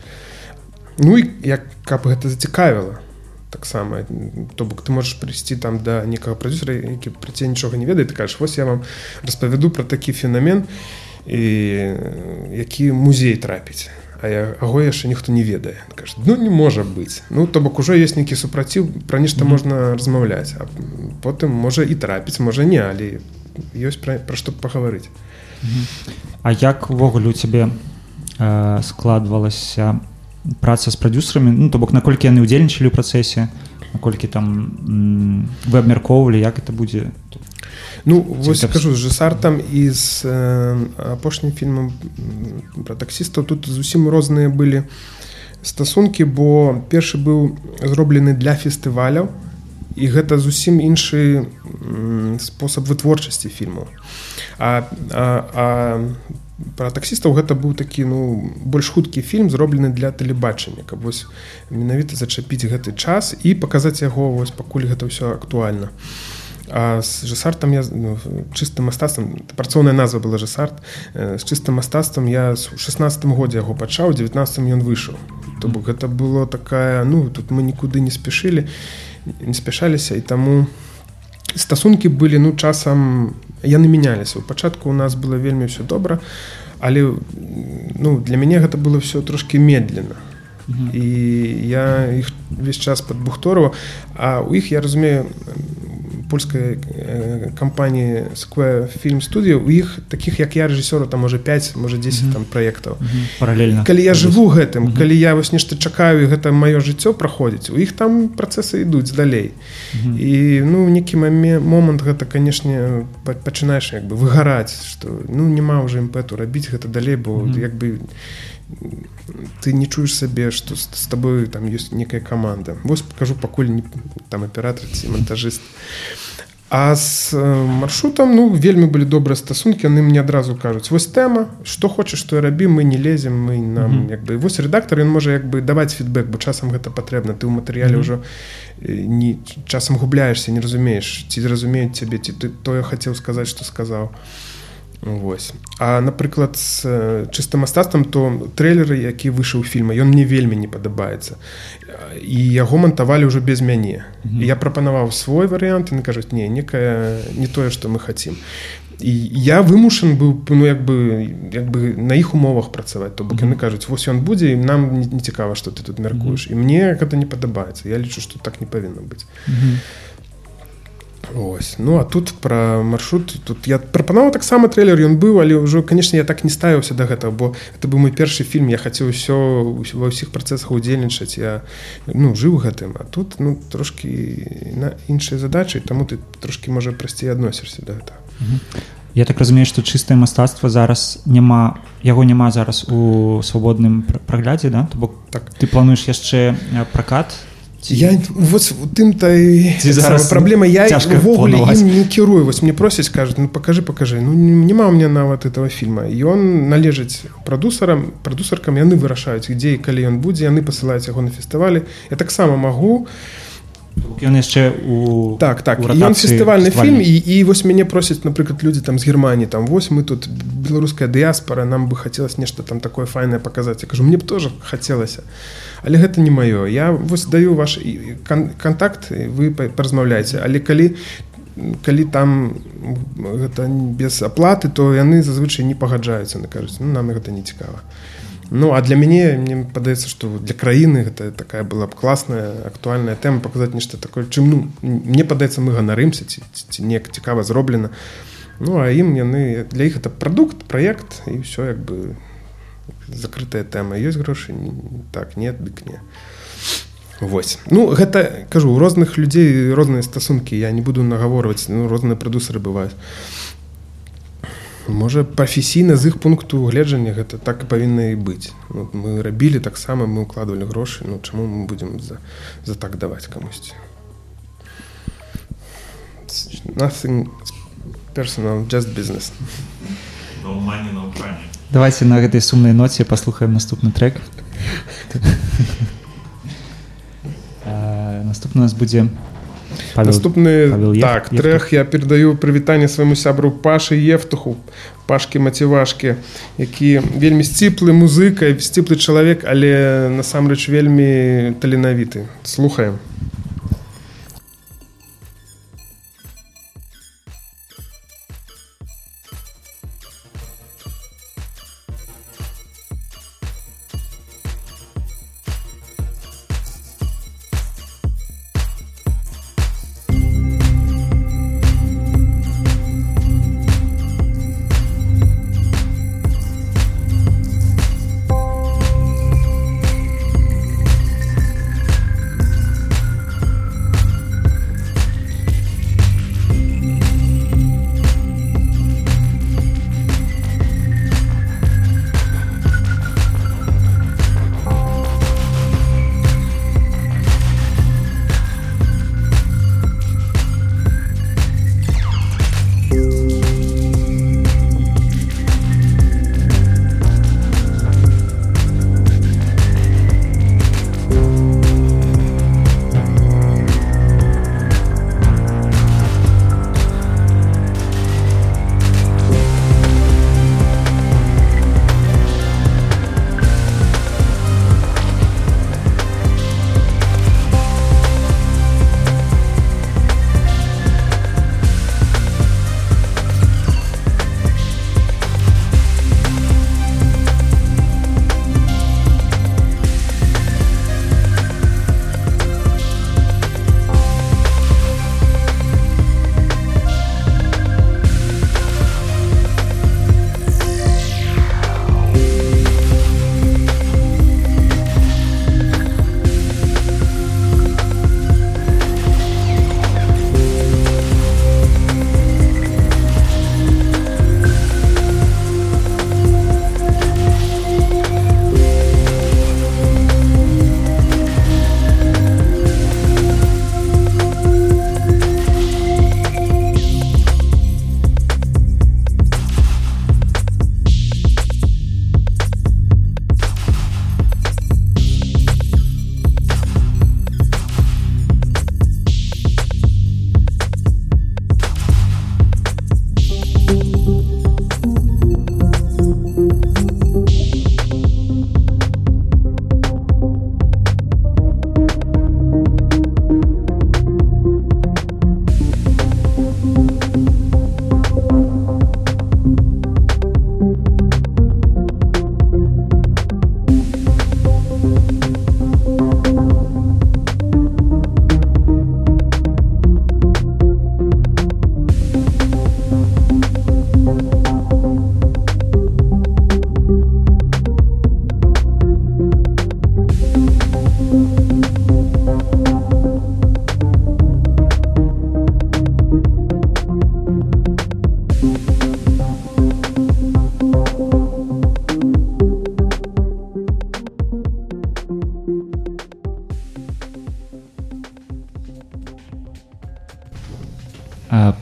ну і як каб гэта зацікавіла таксама то бок ты можаш прыйсці там да некага прадюсера які пры цябе нічога не ведае ты кажаш вось я вам распавяду пра такі феномен і які музей трапіць а я аго яшчэ ніхто не ведае кажа ну не можа быць ну то бок ужо ёсць нейкі супраціў пра нешта Мгм. можна размаўляць а потым можа і трапіць можа не але ёсць пра, пра што пагаварыць. А як увогуле у цябе э, складвалася праца з прадюсерамі ну то бок наколькі яны ўдзельнічалі ў працэсе наколькі там вы абмяркоўвалі як это будзе. Ну вось так- кажу з жесартам і з э, апошнім фільмам пра таксістаў тут зусім розныя былі стасункі бо першы быў зроблены для фестываляў і гэта зусім іншы спосаб вытворчасці фільмаў а, а, а пра таксістаў гэта быў такі ну больш хуткі фільм зроблены для тэлебачання каб вось менавіта зачапіць гэты час і паказаць яго вось пакуль гэта ўсё актуальна. А з жесартам я ну, чыстым мастацтвам працоўная назва была жесарт з чыстым мастацтвам я ў 16 годзе яго пачаў 19 ён выйшаў. То бок гэта было такая ну тут мы нікуды не спешылі не спяшаліся і таму стасункі былі ну часам яны мяняліся у пачатку у нас было вельмі все добра але ну для мяне гэта было все трошки медленно. І я іх весь час падбухтору а у іх я разумею польскай э, кампаніі Square фільм студію у іх таких як я рэжысёра там можа 5 можа 10 mm -hmm. там праектаў mm -hmm. паралельна калі я жыву гэтым mm -hmm. калі я вось нешта чакаю і гэта маё жыццё праходзіць у іх там працэсы ідуць далей mm -hmm. і ну некі момант гэта канешне пачынаеш як бы выгараць что ну няма ўжо імпэту рабіць гэта далей бо mm -hmm. як бы ты не чуеш сабе што з, з табою там ёсць некая каманда вось покажу пакуль не там аператор ці монтажыст а з маршрутам ну вельмі былі добрыя стасункі яны мне адразу кажуць вось тэма што хочаш што рабі мы не лезем мы нам mm -hmm. як бы вось рэдактор ён можа як бы даваць фідбэк бо часам гэта патрэбна ты ў матэрыяле ўжо mm -hmm. не часам губляешься не разумееш ці зразумеюць цябе ці ты тое хацеў сказаць што сказаў а Вось. А напрыклад з чыстым мастацтвам то трэйлеры які выйшаў фільма ён мне вельмі не падабаецца і яго мантавалі ўжо без мяне mm -hmm. я прапанаваў свой варыянт і кажуць не некае не тое што мы хацім і я вымушан быў ну як бы як бы на іх умовах працаваць то бок яны кажуць вось ён будзе і нам не цікава што ты тут мяркуеш mm -hmm. і мне гэта не падабаецца я лічу што так не павінна быць mm -hmm. Ось. Ну а тут пра маршрут тут я прапанаваў таксама трейлер ён быў але ўжо канешне я так не ставіўся да гэтага бо это быў мой першы фільм я хацеў усё ва ўсіх працэсах удзельнічаць я ну жыў гэтым а тут ну трошки на іншай задачай таму ты трошки можа прасцей адносішся да гэта Я так разумею што чыстае мастацтва зараз няма яго няма зараз у свабодным праглядзе да? То бок так. ты плануеш яшчэ пракат я вот тым той зараз праблема я ввогуле не кірую вось мне просяць кажуць ну покажи покажи ну няма у меня нават этого фільма ён належыць прадусарам прадусаркам яны вырашаюць ідзе калі ён будзе яны пасылаюць яго на фестывалі я таксама магу ён яшчэ у так так. ён фестывальны фільм і, і вось мяне просяць напрыклад людзі там з германії там вось мы тут беларуская дыяспора нам бы хацелось нешта там такое файнае паказаць я кажу мне б тоже хацелася а але гэта не маё я вось даю ваш контакт вы паразмаўляеце але калі калі там гэта без аплаты то яны зазвычай не пагаджаюцца на кажуць ну, нам гэта не цікава ну а для мяне мне падаецца што для краіны гэта такая была б класная актуальная тэма паказаць нешта такое чым ну мне падаецца мы ганарымся ці, ці, ці неяк цікава зроблена ну а ім яны для іх это прадукт праект і все як бы закрытая тэма ёсць грошы так нет дык не. Вось ну гэта кажу у розных людзей розныя стасункі я не буду нагаворваць ну, розныя прадусары бываюць можа прафесійна з іх пункту гледжання гэта так і павінна і быць. Ну, мы рабілі таксама мы укладывалі грошы ну чаму мы будзем за, за так даваць камусьці? Nothing personal just business. No money, no давайте на гэтай сумнай ноце паслухаем наступны трек. Наступны нас будзе наступны так трэх я перадаю прывітанне свайму сябру пашы ефтуху пашкі мацівашкі які вельмі сціплы музыка сціплы чалавек але насамрэч вельмі таленавіты. Слухаем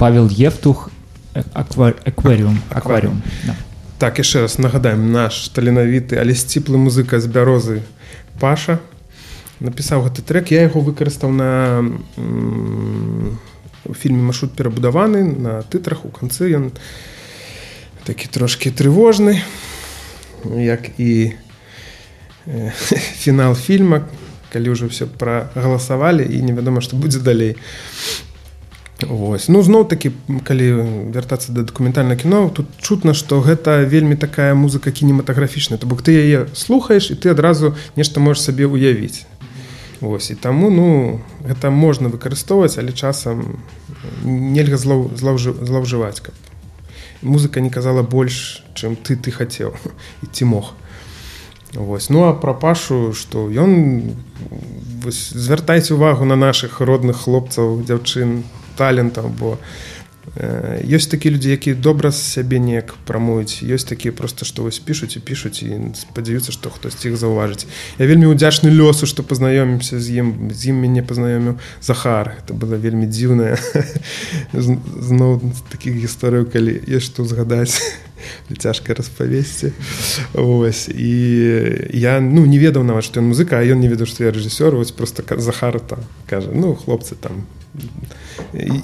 павел ефтух э, аква- акваріум акваріум да. Так, яшчэ раз нагадаем наш таленавіты, але сціплы музыка з бярозы Паша напісаў гэты трек, я яго выкарыстаў на у фільме маршрут перабудаваны на тытрах у канцы ён такі трошки трывожны, як і э, фінал фільма, калі ўжо все прагаласавалі і невядома, што будзе далей. Вось. Ну зноў такі калі вяртацца да дакументальна кіно тут чутна што гэта вельмі такая музыка кінематаграфічная. То бок ты яе слухаеш і ты адразу нешта можаш сабе уявіць Вось. І таму ну гэта можна выкарыстоўваць але часам нельга злоў злоўжываць каб музыка не казала больш чым ты ты хацеў і ці мог. Вось. Ну а пра пашу што ён звяртайце увагу на наших родных хлопцаў дзяўчын талентаў бо э, ёсць такія людзі якія добра з сябе неяк прамуюць. Ёсць такія просто што вось пішуць і пішуць і спадзяюцца што хтось іх заўважыць. Я вельмі удзячны лёсу што пазнаёмімся з ім з ім мяне пазнаёміў захар это была вельмі дзіўная зноў такіх гісторыяў калі ёсць што згадаць цяжка распавесці. Ось і я ну не ведаў нават што ён музыка ён не ведаў што я рэжысёр. Вось просто захар там кажа ну хлопцы там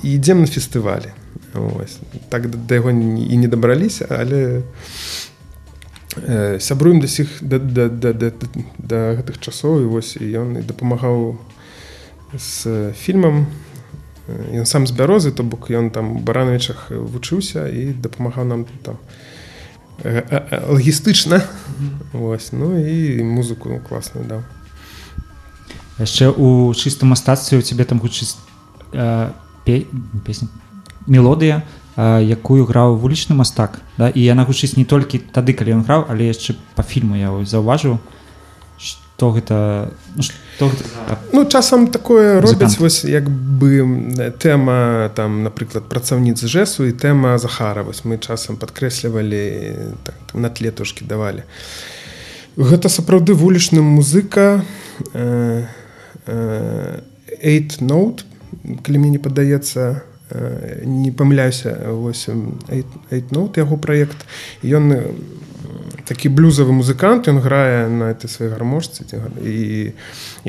ідзем на фестывалі Ось. так да яго і не дабраліся але э, сябруем да сіх да, да, да, да, да гэтых часоў і вось і ён і дапамагаў з фільмам. Ён сам з бярозы то бок ён там барановичах вучыўся і дапамагаў нам там лагістычна. Вось ну і музыку класную даў. Яшчэ у чыстым мастацтве у цябе там гучыць э, песня мелодыя э, якую граў вулічны мастак да і яна гучыць не толькі тады калі ён граў але яшчэ по фільму я заўважыў что гэта ну, што гэта ну часам такое робяць вось як бы тэма там напрыклад працаўніц жэсу і тэма захара. Вось мы часам падкрэслівалі так, на тле трошки давалі. Гэта сапраўды вулічны музыка э, э, eight note калі мне не падаецца не памыляюся ноут яго праект ён такі блюзавы музыкант ён грае на этой сваёй гармошцы і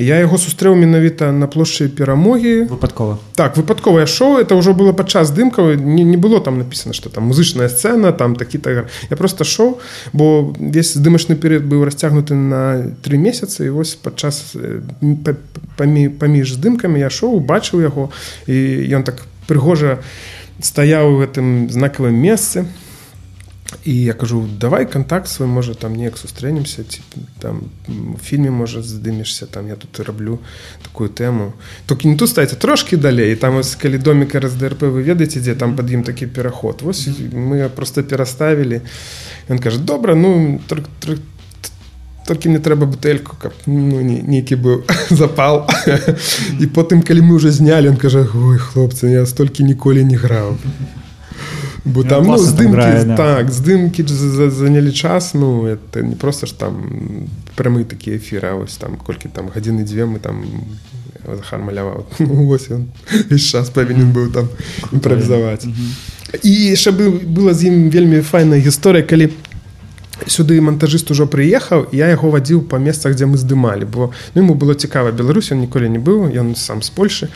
я яго сустрэў менавіта на плошчы перамогі. Выпадкова. Так выпадковае шоу это ўжо было падчас дымкаў не, не было там написано что там музычная сцена там такі так я просто шоу бо весь здымачны перыяд быў расцягнуты на три месяцы і вось падчас памі, паміж здымкамі я шоу бачыў яго і ён так прыгожа стаяў у гэтым знакавым месцы. і і я кажу давай контакт свой можа там неяк сустрэнемся ці там фільме можа здымешся там я тут раблю такую тэму толькі не тут стаце трошки далей там вось калі доміка раздРп вы ведаеце дзе там пад ім такі пераход вось мы просто пераставілі ён кажа добра ну толькі мне трэба бутэльку каб ну, нейкі быў запал і потым калі мы уже знялі он кажа ой хлопцы я столькі ніколі не граў бо там ну, здымки, грае, да. так здымки занялі час ну это не просто ж там прямы такія эфіры ось там колькі там гадзіны дзве мы там захар маляваў весь час павінен быў там імправізаваць і яшчэ бы было з ім вельмі файная гісторыя калі сюды монтажыст ужо прыехаў я яго вадзіў па месцах дзе мы здымалі бо ну, ему было цікава Беларусь он ніколі не быў ён сам з Польшы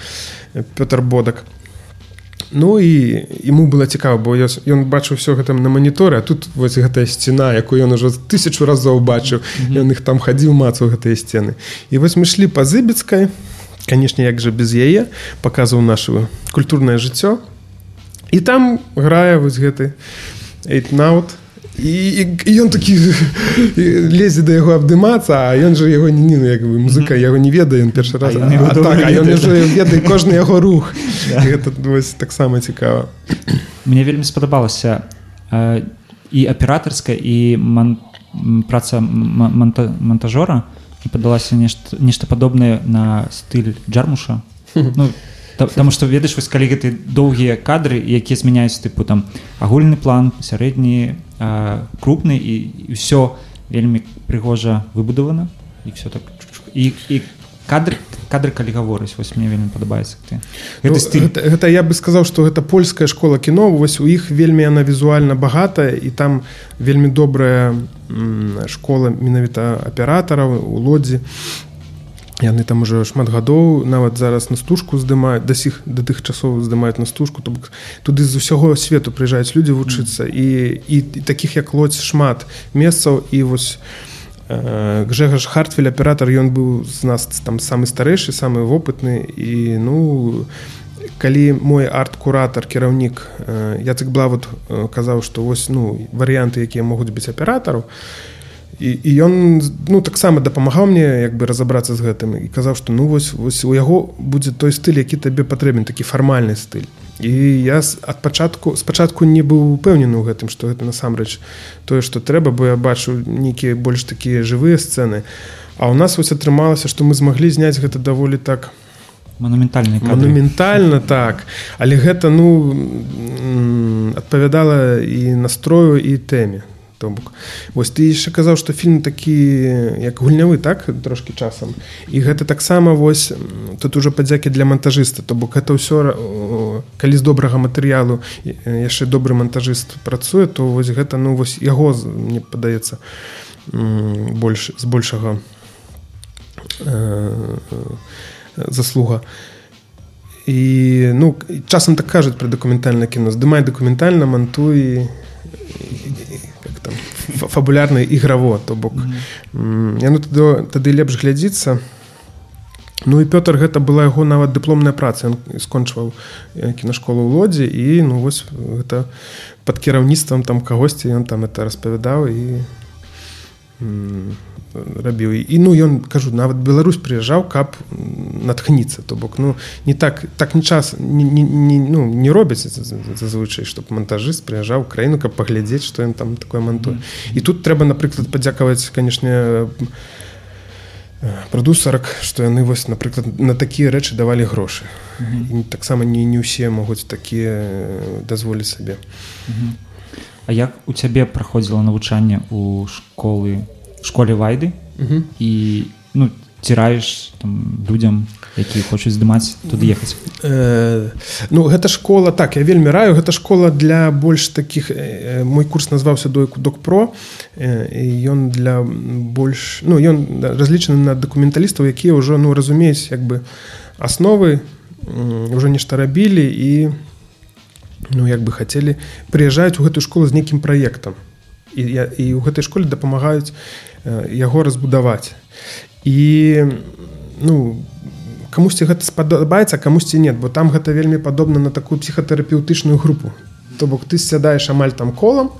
Пётр бодак Ну і ему было цікава бо ён бачыў все гэтым на маніторы а тут вось гэтая сцена якую ён ужо тысячу разоў бачыў ён іх там хадзіў мацаў гэтыя сцены і вось мы шлі па зыбецкай канешне як жа без яе паказваў нашу культурнае жыццё і там грае вось гэты эйтнаут і ён такі лезе да яго абдымацца а ён жа яго не ну як бы музыка яго не ведае ён першы раз. ведае кожны яго рух. Гэта таксама цікава. Мне вельмі спадабалася і аператарская і ман... праца манта... монтажора падалася нешта нешта падобнае на стыль джармуша. Ну, Таму што ведаеш вось калі гэты доўгія кадры якія змяняюць тыпу там агульны план сярэдні крупны і ўсё вельмі прыгожа выбудавана і все так і, і кадр кадры калі гаворыць вось мне вельмі падабаецца ты Ну, гэты стыль гэта, гэта я бы сказаў што гэта польская школа кіно вось у іх вельмі яна візуальна багатая і там вельмі добрая школа менавіта аператараў у лодзі яны там уже шмат гадоў нават зараз на стужку здымаюць да сіх да тых часоў здымаюць на стужку то бок туды з усяго свету прыязджаюць людзі вучыцца і, і, і такіх як лодзь шмат месцаў. І вось э, Гжегаш хартфель аператор ён быў з нас там самы старэйшы самы вопытны. І ну калі мой арт-куратор кіраўнік э, яцек блават э, казаў што вось ну варыянты якія могуць быць аператараў і, і ён ну таксама дапамагаў мне як бы разаобрацца з гэтым і казаў што ну вось вось у яго будзе той стыль які табе патрэбен такі фармальны стыль. І я ад пачатку спачатку не быў упэўнены ў гэтым што гэта насамрэч тое што трэба бо я бачу нейкія больш такія жывыя сцэны. А у нас вось атрымалася што мы змаглі зняць гэта даволі так манументальны манументальна так. Але гэта ну адпавядала і настрою і тэме то бок. Вось ты яшчэ казаў што фільм такі як гульнявы так трошки часам. І гэта таксама вось тут уже падзякі для монтажыста то бок это ўсё калі з добрага матэрыялу яшчэ добры монтажыст працуе то вось гэта ну вось яго мне падаецца больш з большага э, заслуга. І ну часам так кажуць пра дакументальна кіно. Здымай дакументальна мантуй фабулярна іграво то бок яно тады, тады лепш глядзіцца. Ну і Пётр гэта была яго нават дыпломная праца. Ён скончваў э, кінашколу ў лодзе і ну вось гэта пад кіраўніцтвам там кагосьці ён там это распавядаў і рабіў. І ну ён кажу нават Беларусь прыязджаў каб натхніцца то бок ну не так так не час не, не, не, ну, не робяць за- за- зазвычай чтоб монтажыст прыязджаў краіну каб паглядзець што ён там такое мантуе. І тут трэба напрыклад падзякаваць канешне прадусарак што яны вось напрыклад на такія рэчы давалі грошы. І таксама не не ўсе могуць такія дазволіць сабе. А як у цябе праходзіла навучанне у школы школе вайды. І ну ціраеш там людзям які хочуць здымаць туды ехаць. Э, ну гэта школа так я вельмі раю гэта школа для больш таких э, мой курс назваўся дойку докпро э, і ён для больш ну ён разлічаны на дакументалістаў якія ўжо ну разумеюць як бы асновы ўжо нешта рабілі і ну як бы хацелі прыязджаюць у гэтую школу з нейкім праектам. І, я, і ў гэтай школе дапамагаюць э, яго разбудаваць. І ну камусьці гэта спадабаецца камусьці нет бо там гэта вельмі падобна на такую псіхатэрапеўтычную групу. То бок ты сядаеш амаль там колам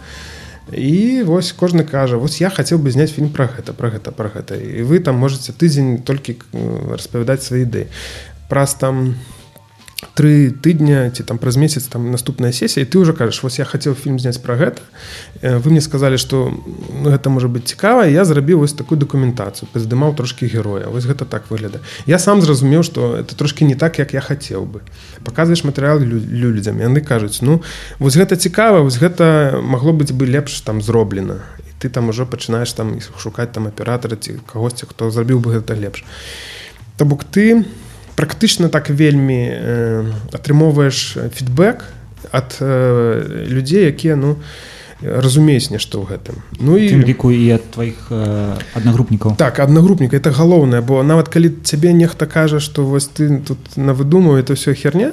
і вось кожны кажа вось я хацеў бы зняць фільм пра гэта пра гэта пра гэта і вы там можете тыдзень толькі э, распавядаць свае ідэі. Праз там тры тыдня ці там праз месяц там наступная сесія ты ўжо кажаш вось я хацеў фільм зняць пра гэта Э, вы мне сказалі што ну, гэта можа быць цікава я зрабіў вось такую дакументацыю паздымаў трошкі героя. Вось гэта так выгляда я сам зразумеў што это трошки не так як я хацеў бы. Паказваеш матэрыял лю- людзям яны кажуць ну вось гэта цікава вось гэта магло быць бы лепш там зроблена і ты там ужо пачынаеш там шукаць там аператара ці кагосьці хто зрабіў бы гэта лепш. То бок ты практычна так вельмі э, атрымоўваеш фідбэк ад э, людзей якія ну разумеюць нешта ў гэтым. Ну і ліку і ад тваіх э, аднагрупнікаў. Так аднагрупніка это галоўнае бо нават калі цябе нехта кажа што вось ты тут навыдумаў это все херня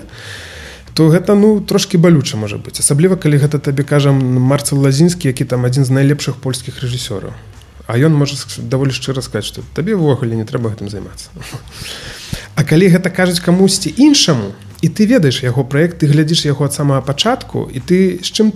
то гэта ну трошки балюча можа быць. Асабліва калі гэта табе кажам марцел лазінскі які там адзін з найлепшых польскіх рэжысёраў. А ён можа даволі шчыра сказаць што табе ўвогуле не трэба гэтым займацца А калі гэта кажуць камусьці іншаму і ты ведаеш яго праект ты глядзіш яго ад самага пачатку і ты з чым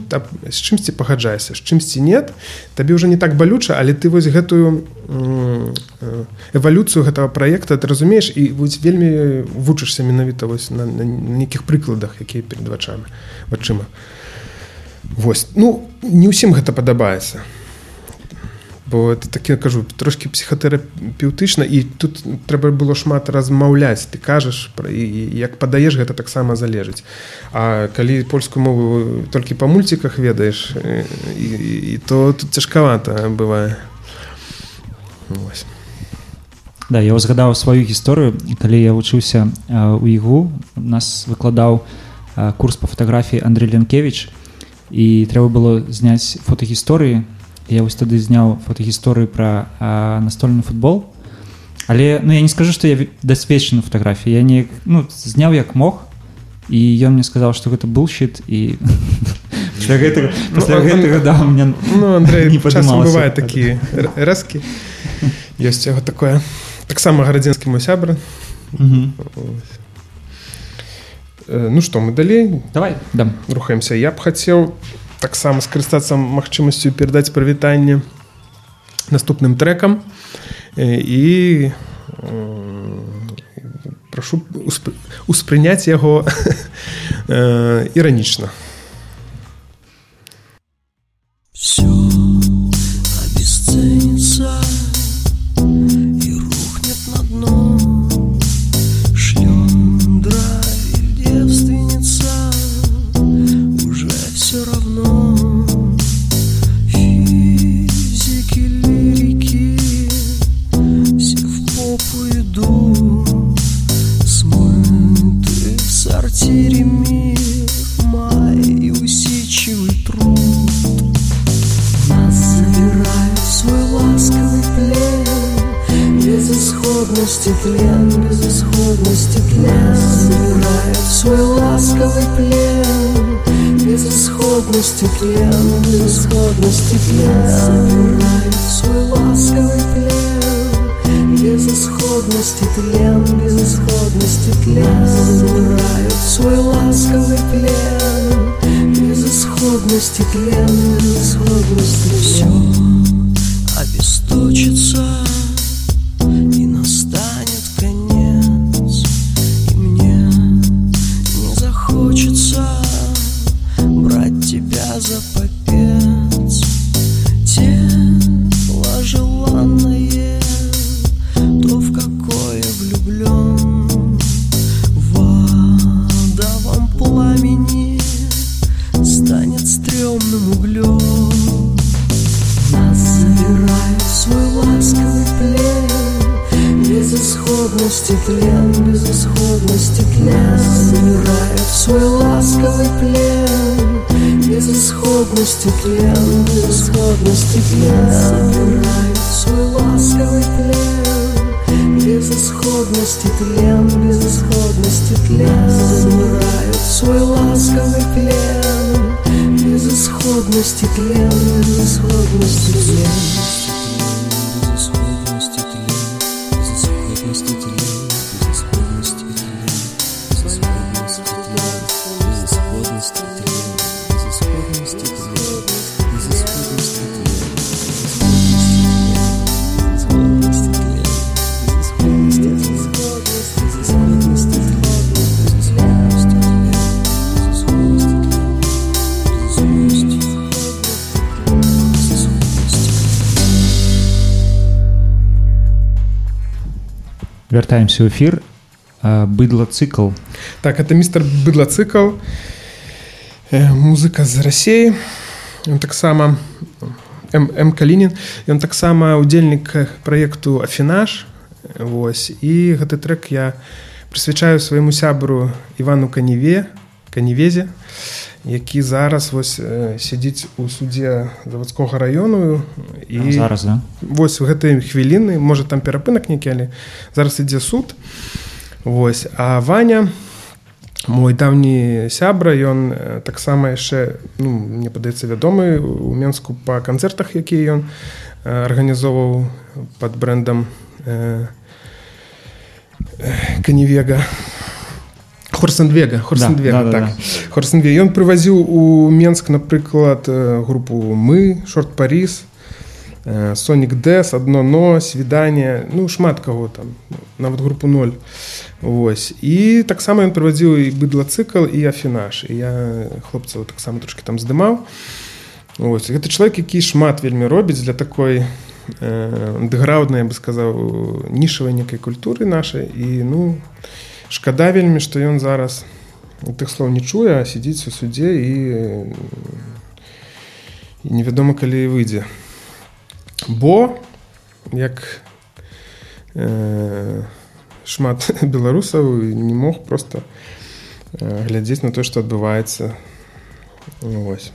з чымсьці пагаджаешся з чымсьці нет табе ўжо не так балюча але ты вось гэтую э, эвалюцыю гэтага праекта ты разумееш і вось вельмі вучышся менавіта вось на, на нейкіх прыкладах якія перед вачамі вачыма. Вось. Ну не ўсім гэта падабаецца бо это так я кажу трошки псіхатэрапеўтычна і тут трэба было шмат размаўляць ты кажаш пра як падаеш гэта таксама залежыць. А калі польскую мову толькі па мульціках ведаеш і, і, і то тут цяжкавата бывае. Да я узгадаў сваю гісторыю. Калі я вучыўся у ігу нас выкладаў курс по фатаграфіі Андрей Ленкевич і трэба было зняць фотагісторыі я вось тады зняў фотагісторыю пра а, настольны футбол але ну я не скажу што я дасведчаны фатаграфіі я не ну зняў як мог і ён мне сказаў што гэта был щит і пасля гэтага пасля гэтага да мне Ну, Андрей, не бывае такі рэзкі. Ёсць яго такое. Таксама гарадзенскі мой сябра. Ну што, мы далей давай дам рухаемся. Я б хацеў таксама скарыстацца магчымасцю перадаць прывітанне наступным трекам Э, і м, прашу усп- успрыняць яго э, іранічна. Все стекле, безысходно стекле Собирает свой ласковый плен Безысходности тлен, безысходности тлен. Собирают свой ласковый плен Безысходности тлен, безысходности тлен. Все обесточится. Вяртаемся ў эфір быдла цыкл Так, это містер Быдлацыкл, э, музыка з. Ён таксама М, Калінін, ён таксама удзельнік праекту Афінаж. Вось. І гэты трек я прысвячаю свайму сябру Івану Каніве, Канівезе, які зараз вось сядзіць у судзе заводскога раёну і зараз да? вось у гэтай хвіліны можа там перапынак нейкі але зараз ідзе суд Вось а Ваня мой даўні сябра ён таксама яшчэ ну, мне падаецца вядомы у менску па канцэртах які ён арганізоўваў под брэндам э, э, канівега хорсенвега хорсенвега Да, да, так. да, хорсенве ён прывазіў у менск напрыклад э, групу мы шорт парис сонік дэс адно но свіданне ну шмат каго там нават групу 0 Вось і таксама ён правадзіў і быдла цыкл і афінаж і я хлопцаў таксама трошки там здымаў Ось. Гэта чалавек які шмат вельмі робіць для такой дэграўднай я бы сказаў нішавай некай культуры нашай і ну шкада вельмі што ён зараз тых слоў не чуе сядзіць у суддзе і, і невядома калі выйдзе. Бо як э, шмат беларусаў не мог просто глядзець на то што адбываецца. Вось.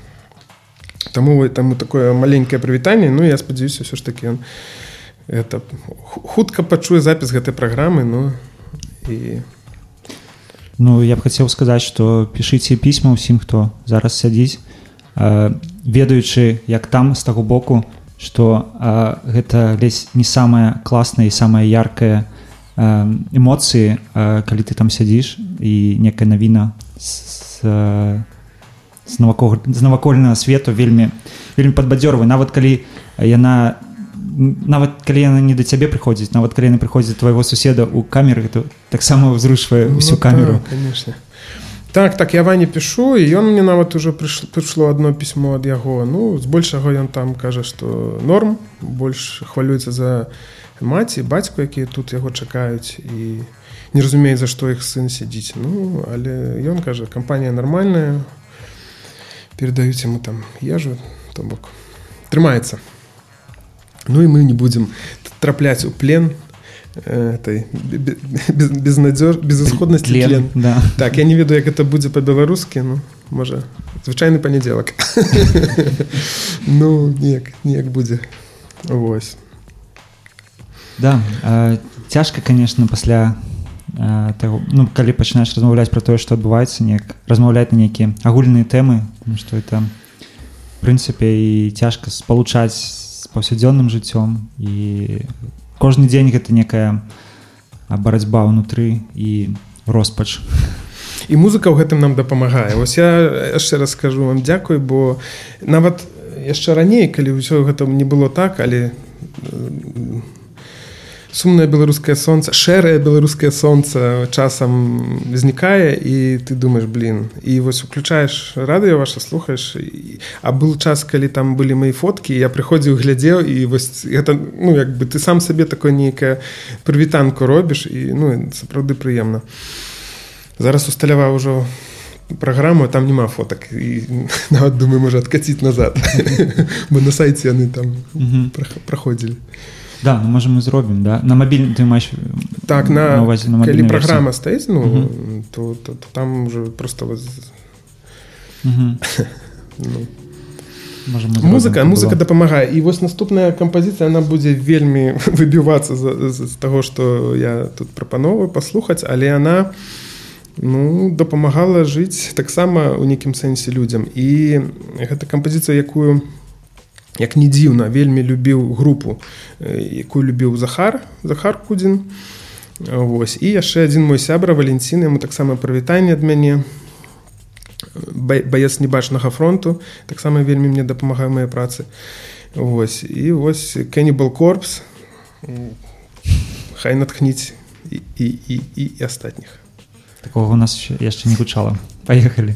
Таму таму такое маленькае прывітанне. Ну я спадзяюся ўсё ж такі ён это ху- хутка пачуе запіс гэтай праграмы Ну і Ну я б хацеў сказаць што пішыце пісьма ўсім хто зараз сядзіць э, ведаючы як там з таго боку што э, гэта лезь не самая класная і самая яркая э, эмоцыі калі ты там сядзіш і некая навіна з, з, з, навакол, з навакольнага свету вельмі вельмі падбадзёрваю нават калі яна нават калі яна не да цябе прыходзіць нават калі яна прыходзіць твайго суседа ў камеры то таксама ўзрушвае ўсю Ну, камеру. так, конечно так так я вані пішу і ён мне нават уже прыш- прыйшло одно пісьмо ад яго. Ну збольшага ён там кажа што норм больш хвалюецца за маці бацьку якія тут яго чакаюць і не разумеюць за што іх сын сядзіць. Ну але ён кажа кампанія нармальная перадаюць яму там ежу то бок трымаецца ну і мы не будзем трапляць у плен э, этой бе- без, безнадзёж безысходнасці Тлен, тлен. да. Так я не ведаю як это будзе па-беларускі ну можа звычайны панядзелак ну неяк неяк будзе Вось Да, э, цяжка, конечно, пасля э, таго, ну, калі пачынаеш размаўляць пра тое, што адбываецца, неяк размаўляць на нейкія агульныя тэмы, што это в прынцыпе і цяжка спалучаць паўсядзённым жыццём і кожны дзень гэта некая барацьба ўнутры і роспач. і музыка ў гэтым нам дапамагае Вось я яшчэ раз скажу вам дзякуй бо нават яшчэ раней калі ўсё гэта не было так але сумнае беларускае сонца шэрае беларускае сонца часам знікае і ты думаешь блин і вось уключаеш радыё ваше слухаеш а был час калі там былі мои фоткі я прыходзіў глядзеў і вось гэта ну як бы ты сам сабе такое нейкае прывітанку робіш і ну сапраўды прыемна зараз усталяваў ужо праграму там няма фотак і нават думаю можа адкаціць назад бо на сайце яны там Мгм. прах- праходзілі Да, ну, можа мы зробім да? на мабільны ты маеш так на, на ўвазе на калі праграма стаіць ну Мгм. то, то, то там уже просто вот, Мгм. ну, музыка музыка дапамагае і вось наступная кампазіцыя она будзе вельмі выбівацца з, з, з таго што я тут прапановую паслухаць але она ну дапамагала жыць таксама ў нейкім сэнсе людзям і гэта кампазіцыя якую як не дзіўна вельмі любіў групу якую любіў захар захар кудзін. Вось. І яшчэ адзін мой сябра валенцін яму таксама прывітанне ад мяне. Баец небачнага фронту таксама вельмі мне дапамагае мае працы. Вось. І вось кеннібал корпс хай натхніць і, і, і, і, астатніх. Такого у нас яшчэ- не гучала. Паехалі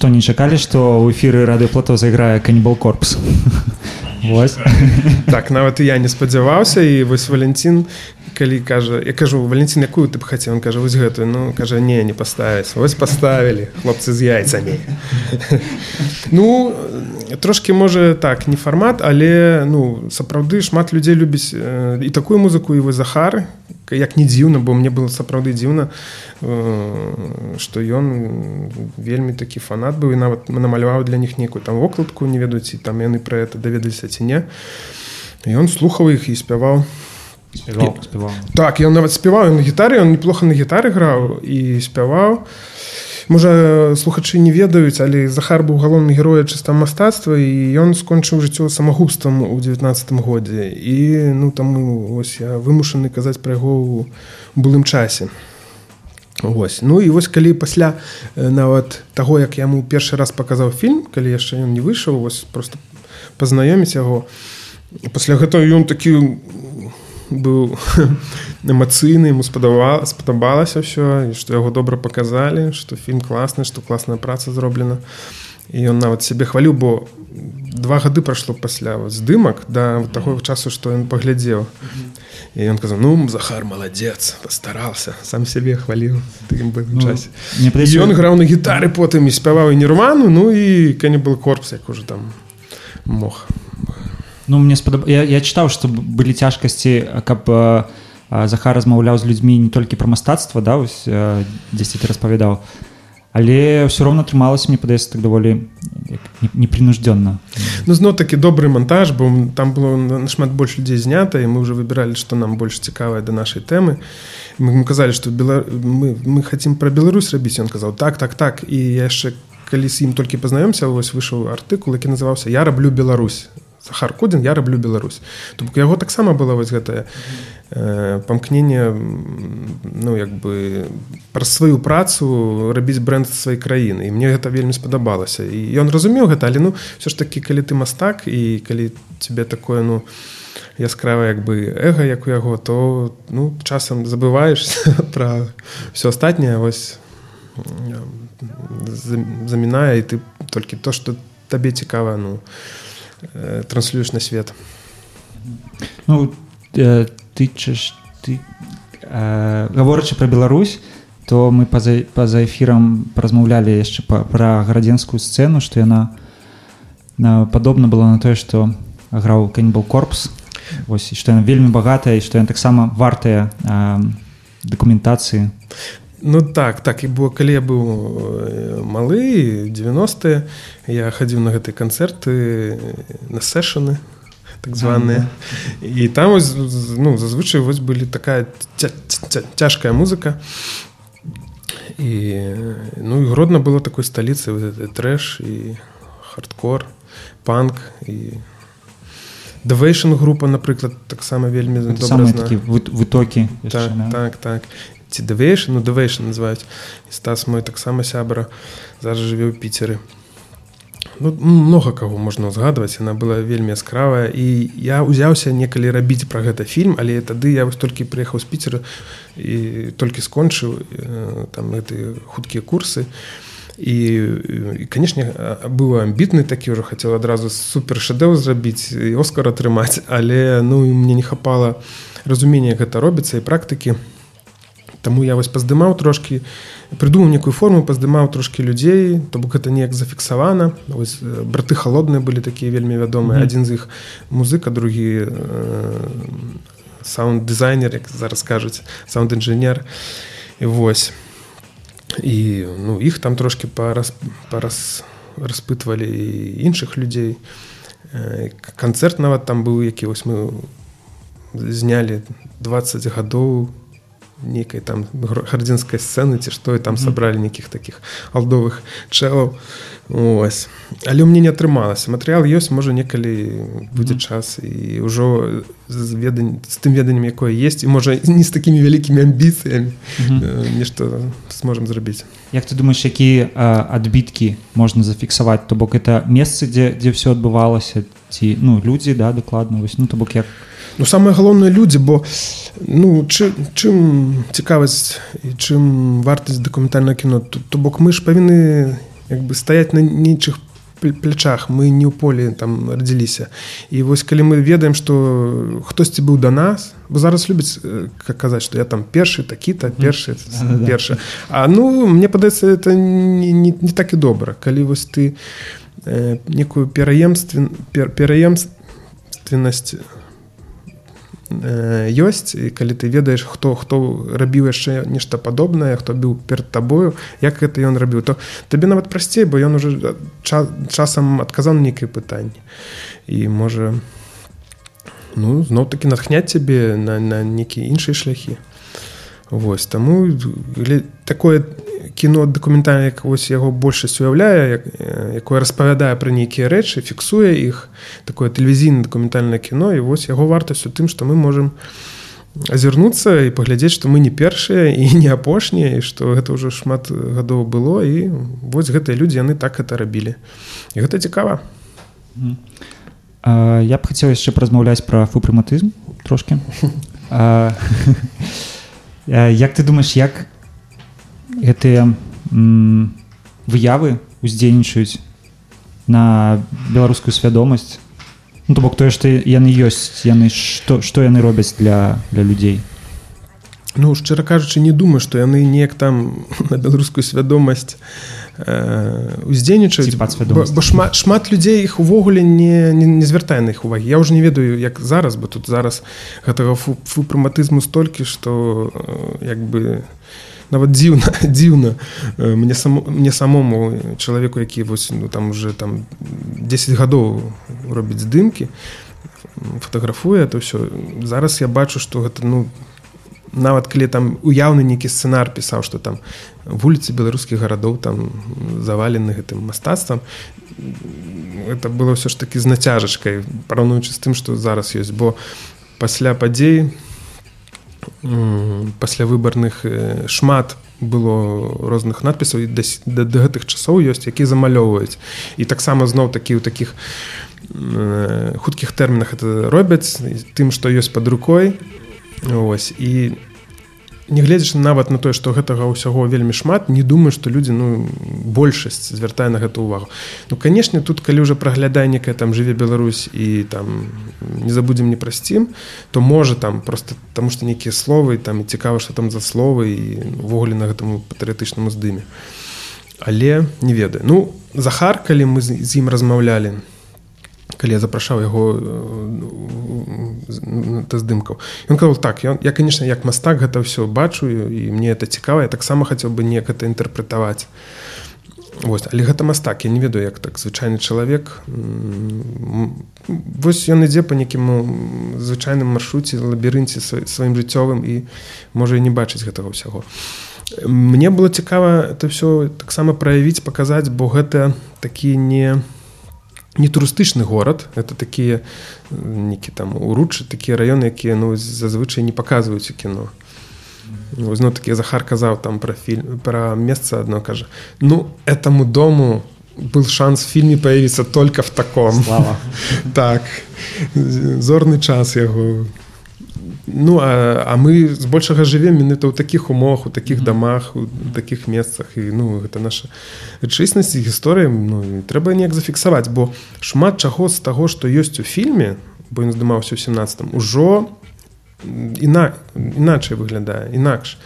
што не чакалі што ў эфіры радыёплато зайграе канібал корпус так нават і я не спадзяваўся і вось валянцін калі кажа я кажу валянцін якую ты б хацеў он кажа вось гэтую ну кажа не не паставіць вось паставілі хлопцы з яйцамі. Ну трошки можа так не фармат але ну сапраўды шмат людзей любіць э, і такую музыку і вы захар як не дзіўна бо мне было сапраўды дзіўна э, што ён вельмі такі фанат быў і нават намаляваў для них нейкую там вокладку не ведаюць і там яны пра это даведаліся ці не. Ён слухаў іх і спяваў. Спяваў, спяваў. так ён нават спяваў на гітары он неплохо на гітары граў і спяваў можа слухачы не ведаюць але захар быў галоўны героя чыста мастацтва і ён скончыў жыццё самагубствам у 19 годзе. І ну там ось я вымушаны казаць пра яго ў былым часе. Вось. Ну і вось калі пасля нават таго як яму першы раз паказаў фільм калі яшчэ ён не выйшаў вось просто пазнаёміць яго. Пасля гэтага ён такі быў эмацыйны ему спадава спадабалася ўсё і што яго добра паказалі што фільм класны што класная праца зроблена. І ён нават сябе хваліў бо два гады прайшло пасля здымак да таго часу што ён паглядзеў. І ён казаў ну захар маладзец пастарался сам сябе хваліў такім Ну, часе падаецца, ён граў на гітары потым і спяваў і нірману ну і калі был корпус як уже там мог Ну мне спадаб... я, я чытаў што б- былі цяжкасці каб э, э, захар размаўляў з людзьмі не толькі пра мастацтва да э, дзесьці ты распавядаў але ўсё роўна атрымалася мне падаецца так даволі як не- непринуждённа Ну зноў такі добры монтаж бо там было на- нашмат больш людзей знята і мы уже выбіралі што нам больш цікавае да нашай тэмы. Мы ему казалі што Бела... мы, мы хотим пра Беларусь рабіць ён казаў так так так і яшчэ калі з ім толькі пазнаёмся вось выйшаў артыкул які называўся я раблю Беларусь Захар Кудзін я раблю Беларусь. То бок яго таксама было вось гэтае э, памкненне ну як бы праз сваю працу рабіць бренд сваёй краіны і мне гэта вельмі спадабалася і ён разумеў гэта але ну все ж такі калі ты мастак і калі тебе такое ну яскравае як бы эго як у яго то ну часам забываеш пра все астатняе вось замінае і ты толькі то што табе цікава ну э, транслюеш на свет. Ну э, ты чаш ты э, гаворачы пра Беларусь то мы па-за па-за эфірам размаўлялі яшчэ пра гарадзенскую сцэну што яна на, падобна была на тое што граў канібал корпус Вось што яна вельмі багатая і што яна таксама вартая э, дакументацыі Ну так так і было калі я быў э, малы 90 я хадзіў на гэтыя канцэрты на сэшаны так званыя. І там вось, ну зазвычай вось былі такая ця- ця- цяжкая музыка. І ну і гродна было такой сталіцы трэш і хардкор панк і Давейшн група напрыклад таксама вельмі добра такі вы- вытокі так, да? так так ці давейшн ну давейшн называюць і стас мой таксама сябра. Зараз жыве ў піцеры ну, много каго можна ўзгадваць яна была вельмі яскравая і я ўзяўся некалі рабіць пра гэта фільм але тады я вось толькі прыехаў з піцера і толькі скончыў там гэты хуткія курсы. І і канешне быў амбітны такі ўжо хацеў адразу супер шэдэў зрабіць і оскар атрымаць. Але ну мне не хапала разумення гэта робіцца і практыкі Таму я вось паздымаў трошки прыдумаў некую форму паздымаў трошки людзей то бок гэта неяк зафіксавана. Вось, браты холодныя былі такія вельмі вядомыя. Мгм. адзін з іх музыка другі э, саунд-дызайнер як зараз кажуць саунд-інжынер. І вось. І ну іх там трошки параз, параз распытвалі іншых людзей. Канцэрт нават там быў які вось мы знялі 20 гадоў нейкай там гардзінскай сцэны ці што і там сабралі нейкіх таких алдовых чэлаў ось. Але мне не атрымалася. Матэрыял ёсць можа некалі будзе час і ўжо з ведань з тым веданнем якое есть і можа не з такімі вялікімі амбіцыямі нешта сможам зрабіць. Як ты думаешь якія адбіткі можна зафіксаваць? То бок это месцы дзе дзе все адбывалася ці ну людзі да дакладна? Вось ну то бок як Ну самае галоўнае людзі бо ну чы, чым цікавасць і чым вартасць дакументальна кіно то, то бок мы ж павінны як бы стаять на нейчых пл- плячах мы не ў полі там радзіліся і вось калі мы ведаем што хтосьці быў да нас бо зараз любіць э, как казаць што я там першы такі-то першы першы А ну мне падаецца это не, не, не так і добра калі вось ты э, некую пераемствен пер, пераемственнасць ёсць і калі ты ведаеш хто хто рабіў яшчэ нешта падобнае хто быў перад табою як гэта ён рабіў то табе нават прасцей бо ён уже ча, часам адказаў нейкае пытанне. І можа ну зноў таки натхняць цябе на, на нейкія іншыя шляхі. Вось таму такое кіно дакументальна як вось яго большасць уяўляе як, якое распавядае пра нейкія рэчы фіксуе іх такое тэлевізійна дакументальнае кіно і вось яго вартасць у тым што мы можемм азірнуцца і паглядзець што мы не першыя і не апошнія і што гэта ўжо шмат гадоў было і вось гэтыя людзі яны так это рабілі. І гэта цікава. А, я б хацеў яшчэ паразмаўляць пра фупрыматызм трошки А, як ты думаеш як гэтыя выявы уздзейнічаюць на беларускую свядомасць ну, то бок тое што яны ёсць яны што што яны робяць для для людзей. Ну шчыра кажучы не думаю што яны неяк там на беларускую свядомасць э, уздзейнічаюць бо шмат шмат людзей іх увогуле не, не, не звяртае на іх увагі. Я уже не ведаю як зараз бо тут зараз гэтага фу, фупрыматызму столькі што э, як бы нават дзіўна дзіўна Э, мне само, мне самому чалавеку які вось ну, там уже там 10 гадоў робіць здымкі фотаграфуе то ўсё зараз я бачу што гэта ну нават калі там уяўны нейкі сцэнар пісаў што там вуліцы беларускіх гарадоў там завалены гэтым мастацтвам это было ўсё ж такі з нацяжачкай параўнуючы з тым што зараз ёсць. Бо пасля падзей м, пасля выбарных шмат было розных надпісаў і да, да, да гэтых часоў ёсць які замалёўваюць. І таксама зноў такі ў такіх хуткіх тэрмінах это робяць тым што ёсць под рукой. Вось і нягледзячы нават на тое што гэтага ўсяго вельмі шмат не думаю што людзі ну большасць звяртае на гэту увагу ну канешне тут калі ўжо праглядае некая там жыве Беларусь і там не забудзем не прасцім то можа там просто таму што нейкія словы там і цікава што там за словы і увогуле на гэтаму патрыятычнаму здыме але не ведаю. Ну захар калі мы з ім размаўлялі калі я запрашаў яго та здымкаў ён казал так ён я конечно як мастак гэта ўсё бачу і мне это цікава я таксама хацеў бы неяк это інтэрпрэтаваць Вось, але гэта мастак я не ведаю як так звычайны чалавек. Вось ён ідзе па нейкім звычайным маршруце лабірынце сваім жыццёвым і можа і не бачыць гэтага ўсяго. Мне было цікава это все таксама праявіць паказаць бо гэта такі не не турыстычны горад это такія некі там уручы такія раёны якія ну зазвычай не паказваюць у кіно. Зно такі захар казаў там пра фільм пра месца адно кажа. Ну этому дому был шанс в фільме появіцца только в таком. Слава. Так. Зорны час яго ну а, а мы збольшага жывем менавіта ў такіх умовах у такіх дамах у такіх месцах. І ну гэта наша рэчыснасць і гісторыя ну, трэба неяк зафіксаваць бо шмат чаго з таго што ёсць у фільме бо ён здымаўся ў 17 ужо іна іначай выглядае інакш.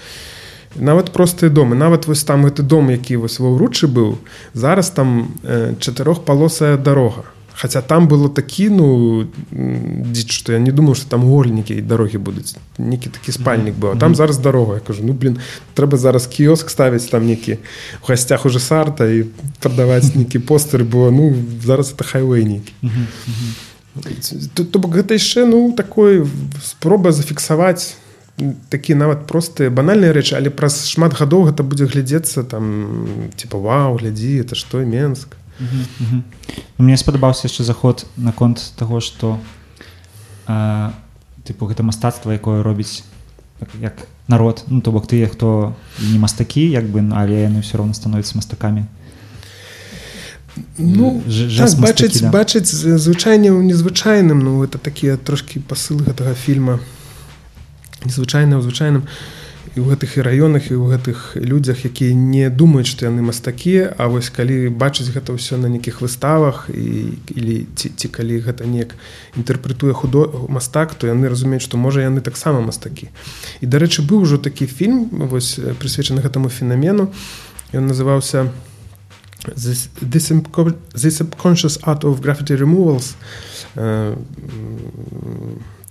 Нават простыя домы. Нават вось там гэты дом які вось ва ўручы быў зараз там э, чатырохпалосая дарога Хаця там было такі ну дзіч што я не думаю што там гольнікі і дарогі будуць нейкі такі спальнік быў там зараз дарога я кажу ну блин трэба зараз кіоск ставіць там некі у гасцях уже сарта і прадаваць нейкі постер бо ну зараз это хайвей нейкі то, то бок гэта яшчэ ну такой спроба зафіксаваць такі нават простыя банальныя рэчы але праз шмат гадоў гэта будзе глядзецца там типа вау глядзі это што менск мне спадабаўся яшчэ заход наконт таго што а, тыпу гэта мастацтва якое робіць так, як народ. Ну то бок тыя хто не мастакі як бы ну, але яны ўсё роўна становяцца мастакамі. Ну Ж- так, бачыць да. бачыць звычайне ў незвычайным ну это такія трошкі пасылы гэтага фільма. Незвычайна ў звычайным і ў гэтых і раёнах і ў гэтых людзях якія не думаюць што яны мастакі А вось калі бачыць гэта ўсё на нейкіх выставах і или ці, ці калі гэта неяк інтэрпрэтуе худо мастак то яны разумеюць што можа яны таксама мастакі. І дарэчы быў ужо такі фільм вось прысвечаны гэтаму фенамену. Ён называўся This, this, this subconscious art of graffiti removals э,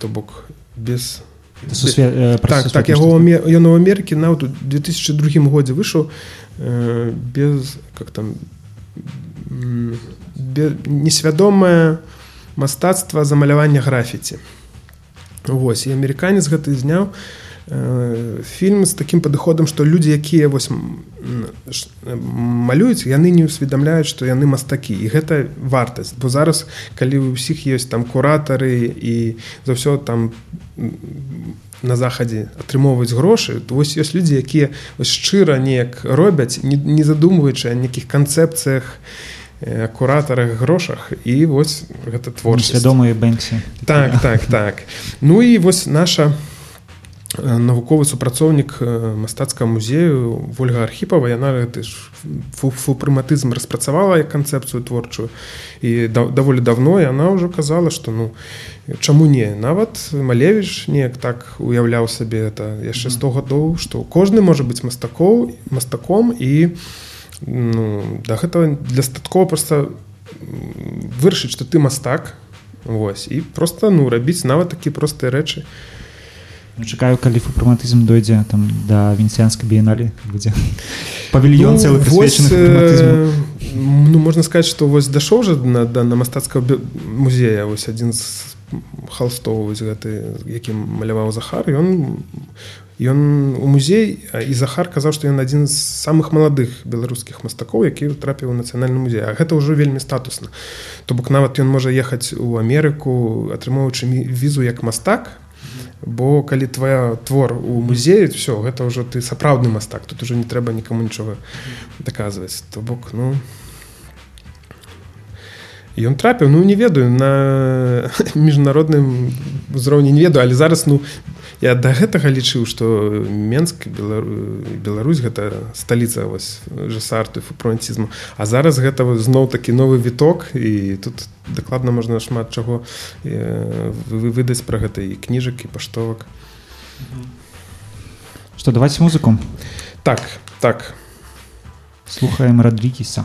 то бок без Сусве... так, так яго ён у Амерыкі нават у 2002 годзе выйшаў э, без как там м, бе, несвядомае мастацтва замалявання графіці Вось і амерыканец гэты зняў э, фільм з такім падыходам што людзі якія вось э, малююць яны не ўсведамляюць што яны мастакі. І гэта вартасць. Бо зараз калі у ўсіх ёсць там куратары і за ўсё там на захадзе атрымоўваюць грошы то вось ёсць людзі якія шчыра неяк робяць не, не задумваючы о нейкіх канцэпцыях э, куратарах грошах. І вось гэта творчасць. Несвядомыя бэнксі так так так. Ну і вось наша э, навуковы супрацоўнік э, мастацкага музею ольга архіпова. Яна гэты ж фу- фупрыматызм распрацавала як канцэпцыю творчую. І да, даволі давно яна ўжо казала што ну чаму не? Нават малевіч неяк так уяўляў сабе это яшчэ 100 гадоў што кожны можа быць мастакоў мастаком і ну, да гэтага дастаткова просто м, вырашыць што ты мастак. Вось. І просто ну рабіць нават такі простыя рэчы. Ну, чакаю калі фупрыматызм дойдзе там да венецыянскай біеналі будзе павільён цэлы прысвечаны фупрыматызму. э, ну можна сказаць што вось дашоў жа на, да, на мастацкага музея вось адзін з халстоў вось гэты якім маляваў захар ён ён у музей і захар казаў што ён адзін з самых маладых беларускіх мастакоў які трапіў у нацыянальны музей а гэта ўжо вельмі статусна то бок нават ён можа ехаць у Амерыку атрымоўваючы мі- візу як мастак бо калі твоя твор у музеі все гэта ўжо ты сапраўдны мастак тут уже не трэба нікому нічога даказваць. То бок ну ён трапіў ну не ведаю на міжнародным узроўні не ведаю але зараз ну я да гэтага лічыў што менск Белару... Беларусь гэта сталіца вось жасарту фупронцізму а зараз гэта зноў такі новы віток і тут дакладна можна шмат чаго вы- выдаць пра гэта і кніжак і паштовак. Што даваць музыку. Так так. Слухаем радрікіса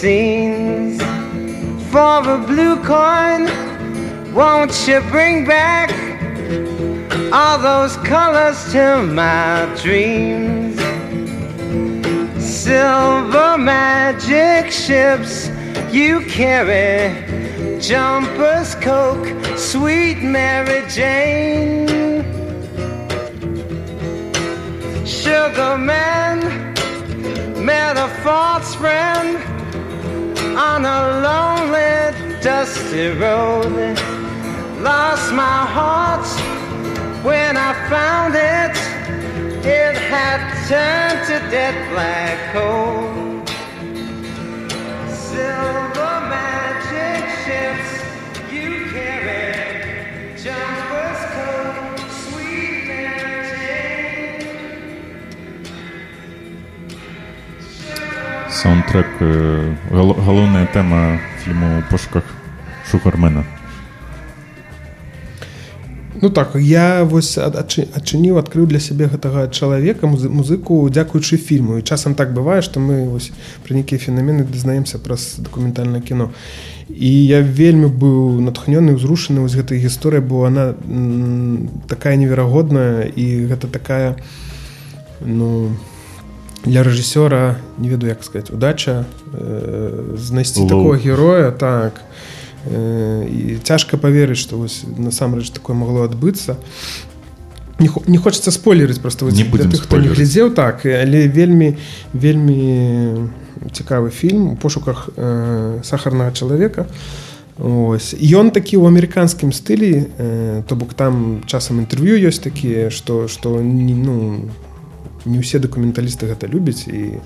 scenes. For a blue coin, won't you bring back all those colors to my dreams? Silver magic ships you carry, jumpers, coke, sweet Mary Jane. Sugar man met a false friend on a lonely, dusty road. Lost my heart when I found it. It had turned to dead black coal. Silver magic ships you carry, jumpers, coat, sweet Mary Jane. Саундтрек головна тема фільму у пошуках Шугармена. Ну так я вось ад- адчы- адчыніў адкрыў для сябе гэтага чалавека музы- музыку дзякуючы фільму і часам так бывае што мы вось пра нейкія фенамены дазнаемся праз дакументальнае кіно і я вельмі быў натхнёны ўзрушаны вось гэтай гісторыя бо она такая неверагодная і гэта такая ну для рэжысёра не ведаю як сказать удача э, знайсці такого героя так э, і цяжка паверыць што вось насамрэч такое магло адбыцца. Не, не хочется спойлерыць просто вось Не для тых, хто не глядзеў так але вельмі вельмі цікавы фільм у пошуках э, сахарнага чалавека. Ось. Ён такі ў амерыканскім стылі э, то бок там часам інтэрв'ю ёсць такія што што не, ну не ўсе дакументалісты гэта любяць і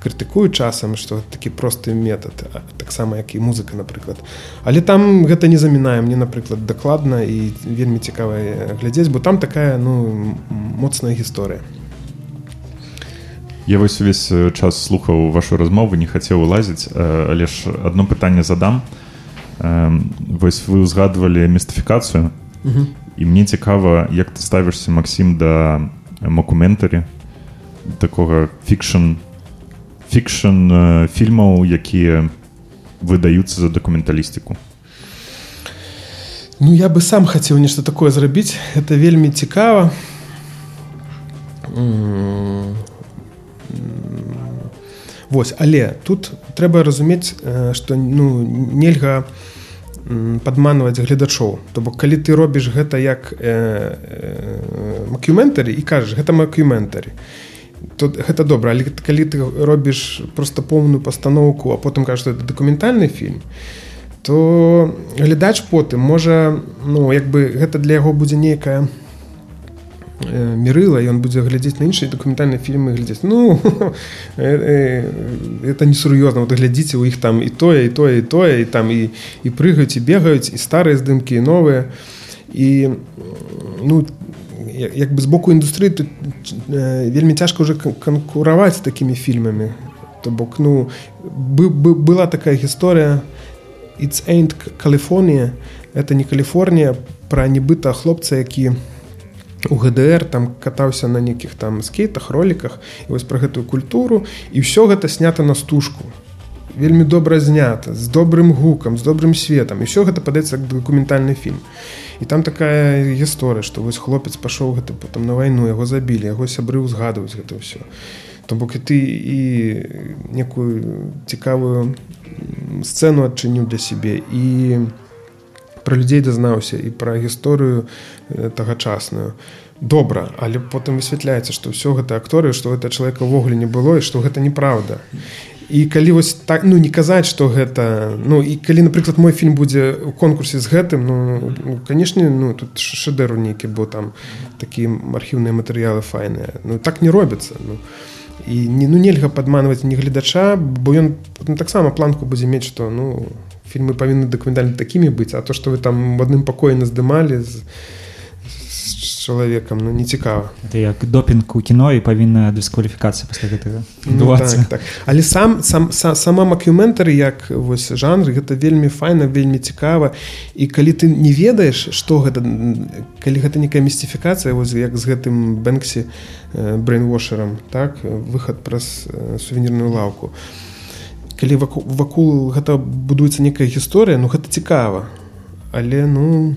крытыкуюць часам што такі просты метад таксама як і музыка напрыклад але там гэта не замінае мне напрыклад дакладна і вельмі цікава глядзець бо там такая ну моцная гісторыя. Я вось увесь е, час слухаў вашу размову, не хацеў улазіць, е, але ж одно пытанне задам. Вось вы ўзгадвалі містыфікацыю. І мне цікава, як ты ставішся Максім да макументары такога фікшн фікшн фільмаў, якія выдаюцца за дакументалістыку. Ну я бы сам хацеў нешта такое зрабіць. Это вельмі цікава. Вось але тут трэба разумець што ну нельга падманваць гледачоў. То бок калі ты робіш гэта як э, э, макюментары і кажаш гэта макюментары тут гэта добра але калі ты робіш просто поўную пастаноўку а потым што это дакументальны фільм то глядач потым можа ну як бы гэта для яго будзе нейкая э, мірыла ён будзе глядзець на іншыя дакументальныя фільмы глядзець. Ну э, э, это несур'ёзна. Вот глядзіце у іх там і тое і тое і тое і там і і прыгаюць і бегаюць і старыя здымкі і новыя. І ну я- як бы з боку індустрыі тут вельмі цяжка кан- канкураваць такімі фільмамі то бок ну бы, бы, была такая гісторыя It's ain't California это не Каліфорнія пра нібыта хлопца які у ГДР там катаўся на нейкіх там скейтах роліках і вось пра гэтую культуру і ўсё гэта снята на стужку вельмі добра знята з добрым гукам з добрым светом і ўсё гэта падаецца дакументальны фільм. І там такая гісторыя што вось хлопец пашоў гэта потым на вайну яго забілі яго сябры ўзгадваюць гэта ўсё. То бок і ты і некую цікавую сцэну адчыніў для сябе і пра людзей дазнаўся і пра гісторыю тагачасную. Добра але потым высвятляецца што ўсё гэта акторы што гэта чалавека ўвогуле не было і што гэта неправда і калі вось так ну не казаць што гэта ну і калі напрыклад мой фільм будзе ў конкурсе з гэтым ну, ну канешне ну тут шэдэру нейкі бо там такія архіўныя матэрыялы файныя. Ну так не робіцца ну. І не ну нельга падманваць не гледача бо ён ну, таксама планку будзе мець што ну фільмы павінны дакументальна такімі быць а то што вы там в адным пакоі наздымалі з чалавекам ну не цікава это як допінг у кіно і павінна дыскваліфікацыя пасля гэтага Ну, так, так. але сам сам са, сама макюментары як вось жанр гэта вельмі файна вельмі цікава. І калі ты не ведаеш што гэта калі гэта некая містыфікацыя вось як з гэтым бэнксі брейнвошерам так выхад праз э, сувенірную лаўку. Калі вакол, вакул гэта будуецца некая гісторыя ну гэта цікава. Але ну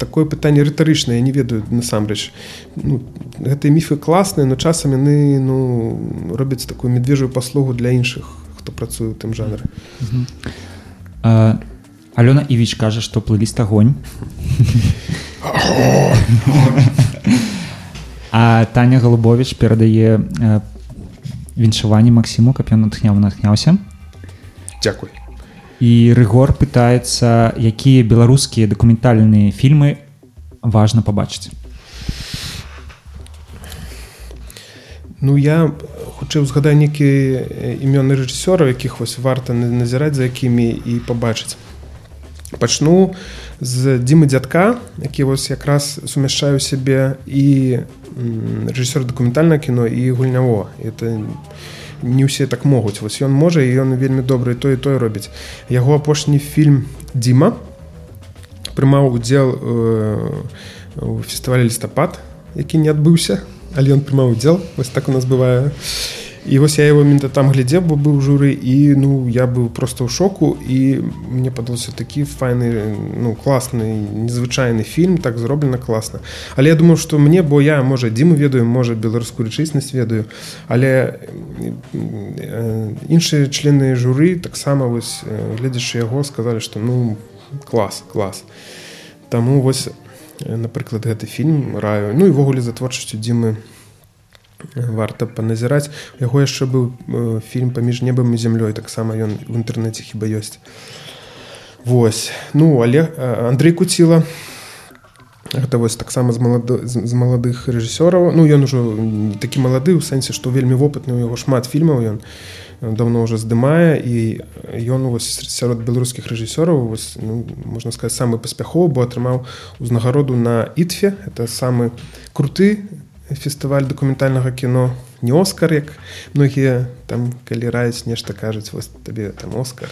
такое пытанне рытарычнае я не ведаю насамрэч ну, гэтыя міфы класныя но часам яны ну робяць такую медвежую паслугу для іншых хто працуе ў тым жанры А, Алёна Івіч кажа, што плыліст агонь. А Таня Голубович перадае віншаванне Максіму, каб ён натхняў натхняўся. Дякуй І Рыгор пытаецца, якія беларускія дакументальныя фільмы важна пабачыць. Ну я хутчэй узгадаю нейкія імёны рэжысёраў якіх вось варта на- назіраць за якімі і пабачыць пачну з дзімы дзядка які вось якраз сумяшчаю сябе і рэжысёр дакументальна кіно і гульняво это не ўсе так могуць. Вось ён можа і ён вельмі добры той той робіць. Яго апошні фільм Дзіма прымаў удзел э, у фестывалі лістапад які не адбыўся але ён прымаў удзел. Вось так у нас бывае. і вось я его мента там глядзеў бо быў журы і ну я быў просто ў шоку і мне падалося такі файны ну класны незвычайны фільм так зроблена класна але я думаю что мне бо я можа дзіму ведаю можа беларускую рэчыснасць ведаю але э, іншыя члены журы таксама вось э, гледзячы яго сказалі что ну клас клас Таму вось э, напрыклад гэты фільм раю ну і ввогуле за творчасцю дзімы варта паназіраць. У яго яшчэ быў э, фільм паміж небам і зямлёй таксама ён в інтэрнэце хіба ёсць. Вось. Ну але э, Андрей куціла гэта вось таксама з малады, з, маладых рэжысёраў. Ну ён ужо такі малады у сэнсе што вельмі вопытны у яго шмат фільмаў ён давно уже здымае. І ён вось сярод беларускіх рэжысёраў ну, можна сказать самы паспяховы бо атрымаў узнагароду на ітфе. Это самы круты фестываль дакументальнага кіно не оскар як многія там калі раюць нешта кажуць вось табе там оскар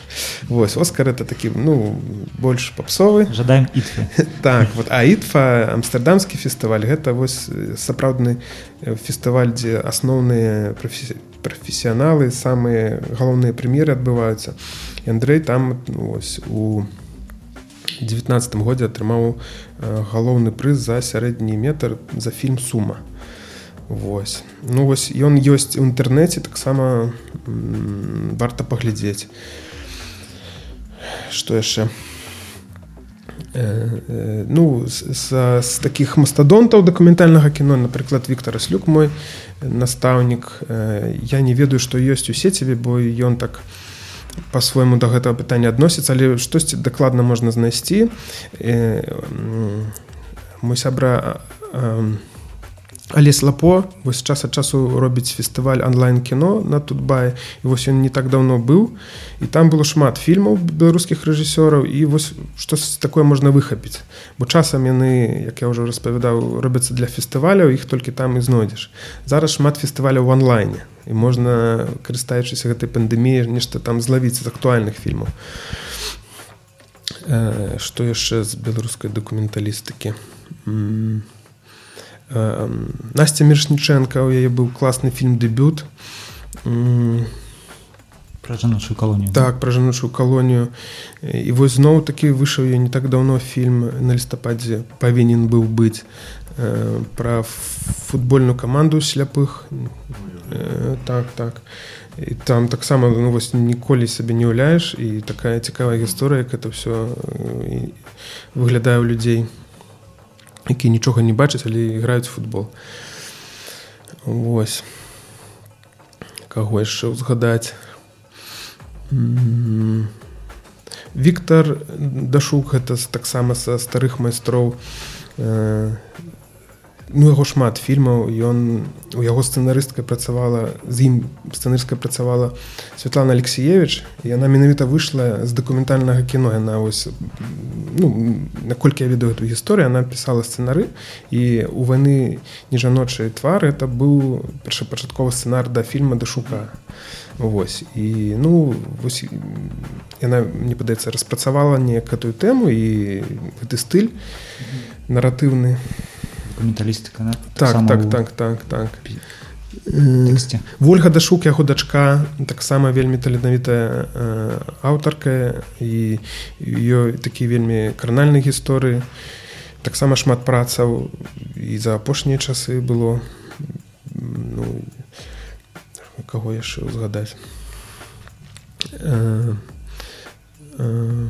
вось оскар это такі ну больш папсовы Жадаем так вот а ітфа амстердамскі фестываль гэта вось э, сапраўдны э, фестываль дзе асноўныя прафесі... прафесіяналы самыя галоўныя прэм'еры адбываюцца. І Андрей там ну, вось у 19 годзе атрымаў э, галоўны прыз за сярэдні метр за фільм сума Вось. Ну вось ён ёсць у інтэрнэце таксама варта паглядзець. Што яшчэ? Э, э, ну з, таких мастадонтаў дакументальнага кіно напрыклад Віктор слюк мой настаўнік. Э, я не ведаю што ёсць у сеціве бо ён так по-свойму до гэтага пытання адносіцца але штосьці дакладна можна знайсці. Э, м, мой сябра э, Алесь лапо вось час ад часу робіць фестываль онлайн кіно на тутбае. І вось ён не так давно быў. І там было шмат фільмаў беларускіх рэжысёраў. І вось што такое можна выхапіць? Бо часам яны як я ўжо распавядаў робяцца для фестываляў іх толькі там і знойдзеш. Зараз шмат фестываляў в онлайне. І можна карыстаючыся гэтай пандэміі нешта там злавіць з актуальных фільмаў. Э, што яшчэ з беларускай дакументалістыкі? М, э, Настя міршніченко у яе быў класны фільм дэбют Пра жаночую калонію. так пра жаночую калонію і вось зноў такі выйшаў я не так даўно фільм на лістападзе павінен быў быць э, пра футбольную каманду сляпых. Э, так так. І там таксама ну, вось ніколі сабе не ўляеш і такая цікавая гісторыя як это все выглядае ў людзей які нічога не бачаць але іграюць футбол. Вось. Каго яшчэ ўзгадаць? М, Віктор Дашук гэта таксама са старых майстроў э, ну яго шмат фільмаў. Ён у яго сцэнарысткай працавала з ім сцэнарскай працавала Святлана Алексеевич яна менавіта выйшла з дакументальнага кіно. Яна вось ну, наколькі я ведаю эту гісторыю она пісала сцэнары і у вайны нежаночай твары это быў першапачатковы сцэнар да фільма дашука Вось. І ну вось, яна мне падаецца распрацавала неяк гэтую тэму і гэты стыль наратыўны дакументалістыка да? так так ў так так так. Э, тэксце Вольга дашук яго дачка таксама вельмі таленавітая аўтарка і ёй такі вельмі кранальнай гісторыі. Таксама шмат працаў і за апошнія часы было ну, каго яшчэ узгадаць э, э,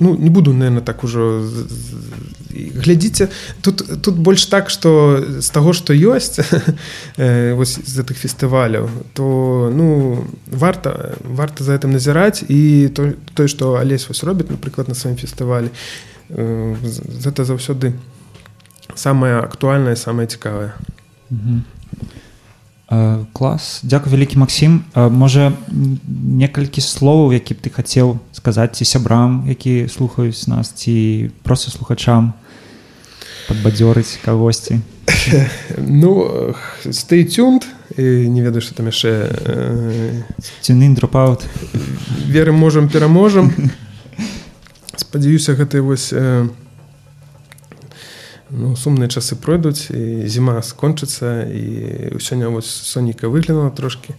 ну не буду наверное так ужо глядзіце. Тут тут больш так что з таго что ёсць э, з гэтых фестываляў то ну варта варта за гэтым назіраць. І то той что алесь вось робіць напрыклад на сваім фестывалі э, гэта заўсёды самое актуальнае самое цікавае. Мгм. Э, клас дзякуй вялікі Макссім Э, можа некалькі словаў які б ты хацеў сказаць ці сябрам які слухаюць нас ці просто слухачам падбадзёрыць кагосьці ну стейтюнд не ведаю что там яшчэ э, цюнын дропаут верым можам пераможам спадзяюся гэтай вось э, ну, сумныя часы пройдуць і зіма скончыцца і сёння вось сонейка выглянула трошки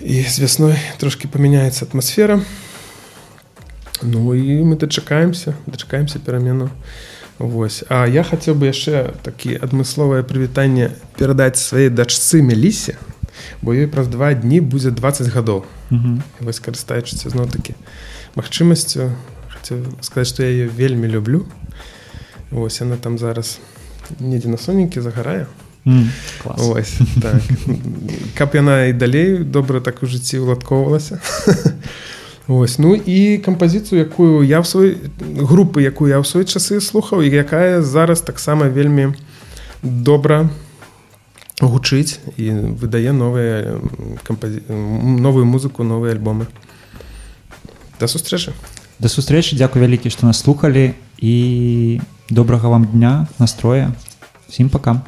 і з вясной трошки памяняецца атмасфера. Ну і мы дачакаемся дачакаемся перамену. Вось. А я хацеў бы яшчэ такі адмысловае прывітанне перадаць сваёй дачцы мелісе бо ёй праз два дні будзе 20 гадоў. Мгм. І вось карыстаючыся зноў такі магчымасцю хацеў сказаць што я яе вельмі люблю Вось яна там зараз. Недзе на сонейкі загарае клас. Ось так. Каб яна і далей добра так у жыцці уладкоўвалася. Ось ну і кампазіцыю якую я в свой групы якую я ў свой часы слухаў і якая зараз таксама вельмі добра гучыць і выдае новыя кампазі... новую музыку новыя альбомы. Да сустрэчы да сустрэчы дзякуй вялікі што нас слухалі і добрага вам дня настроя. Всім пакам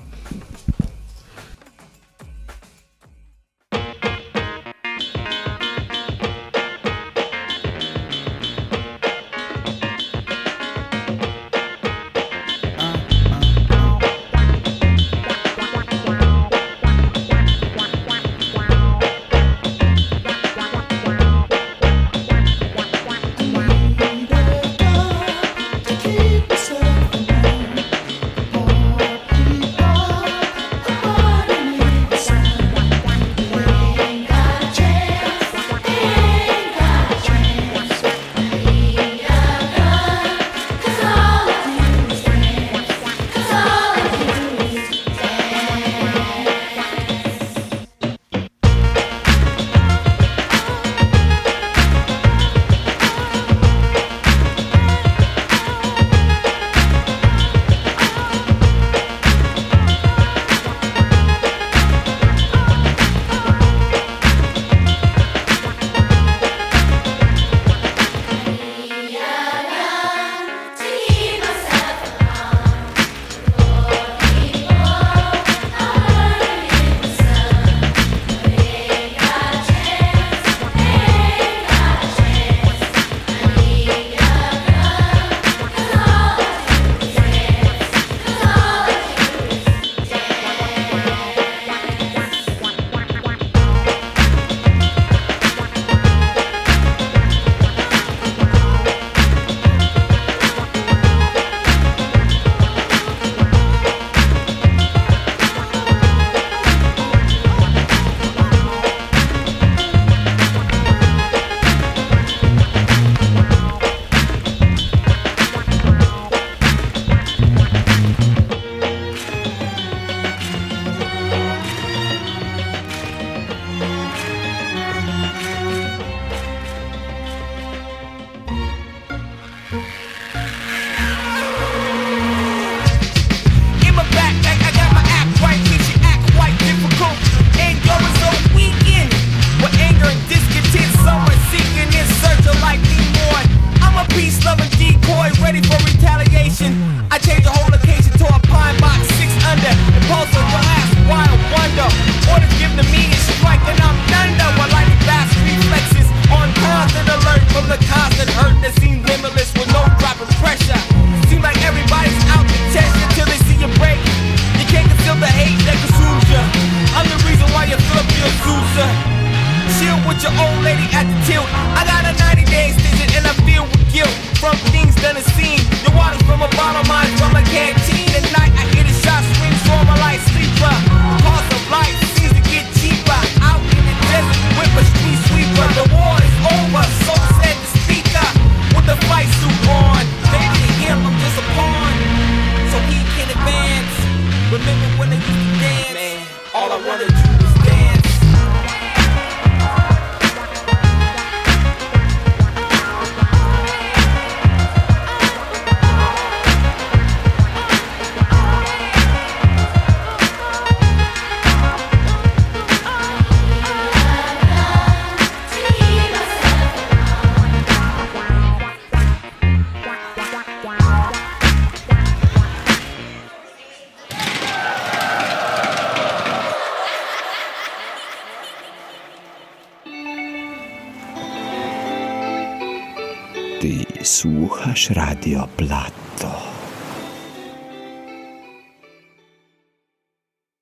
your blood.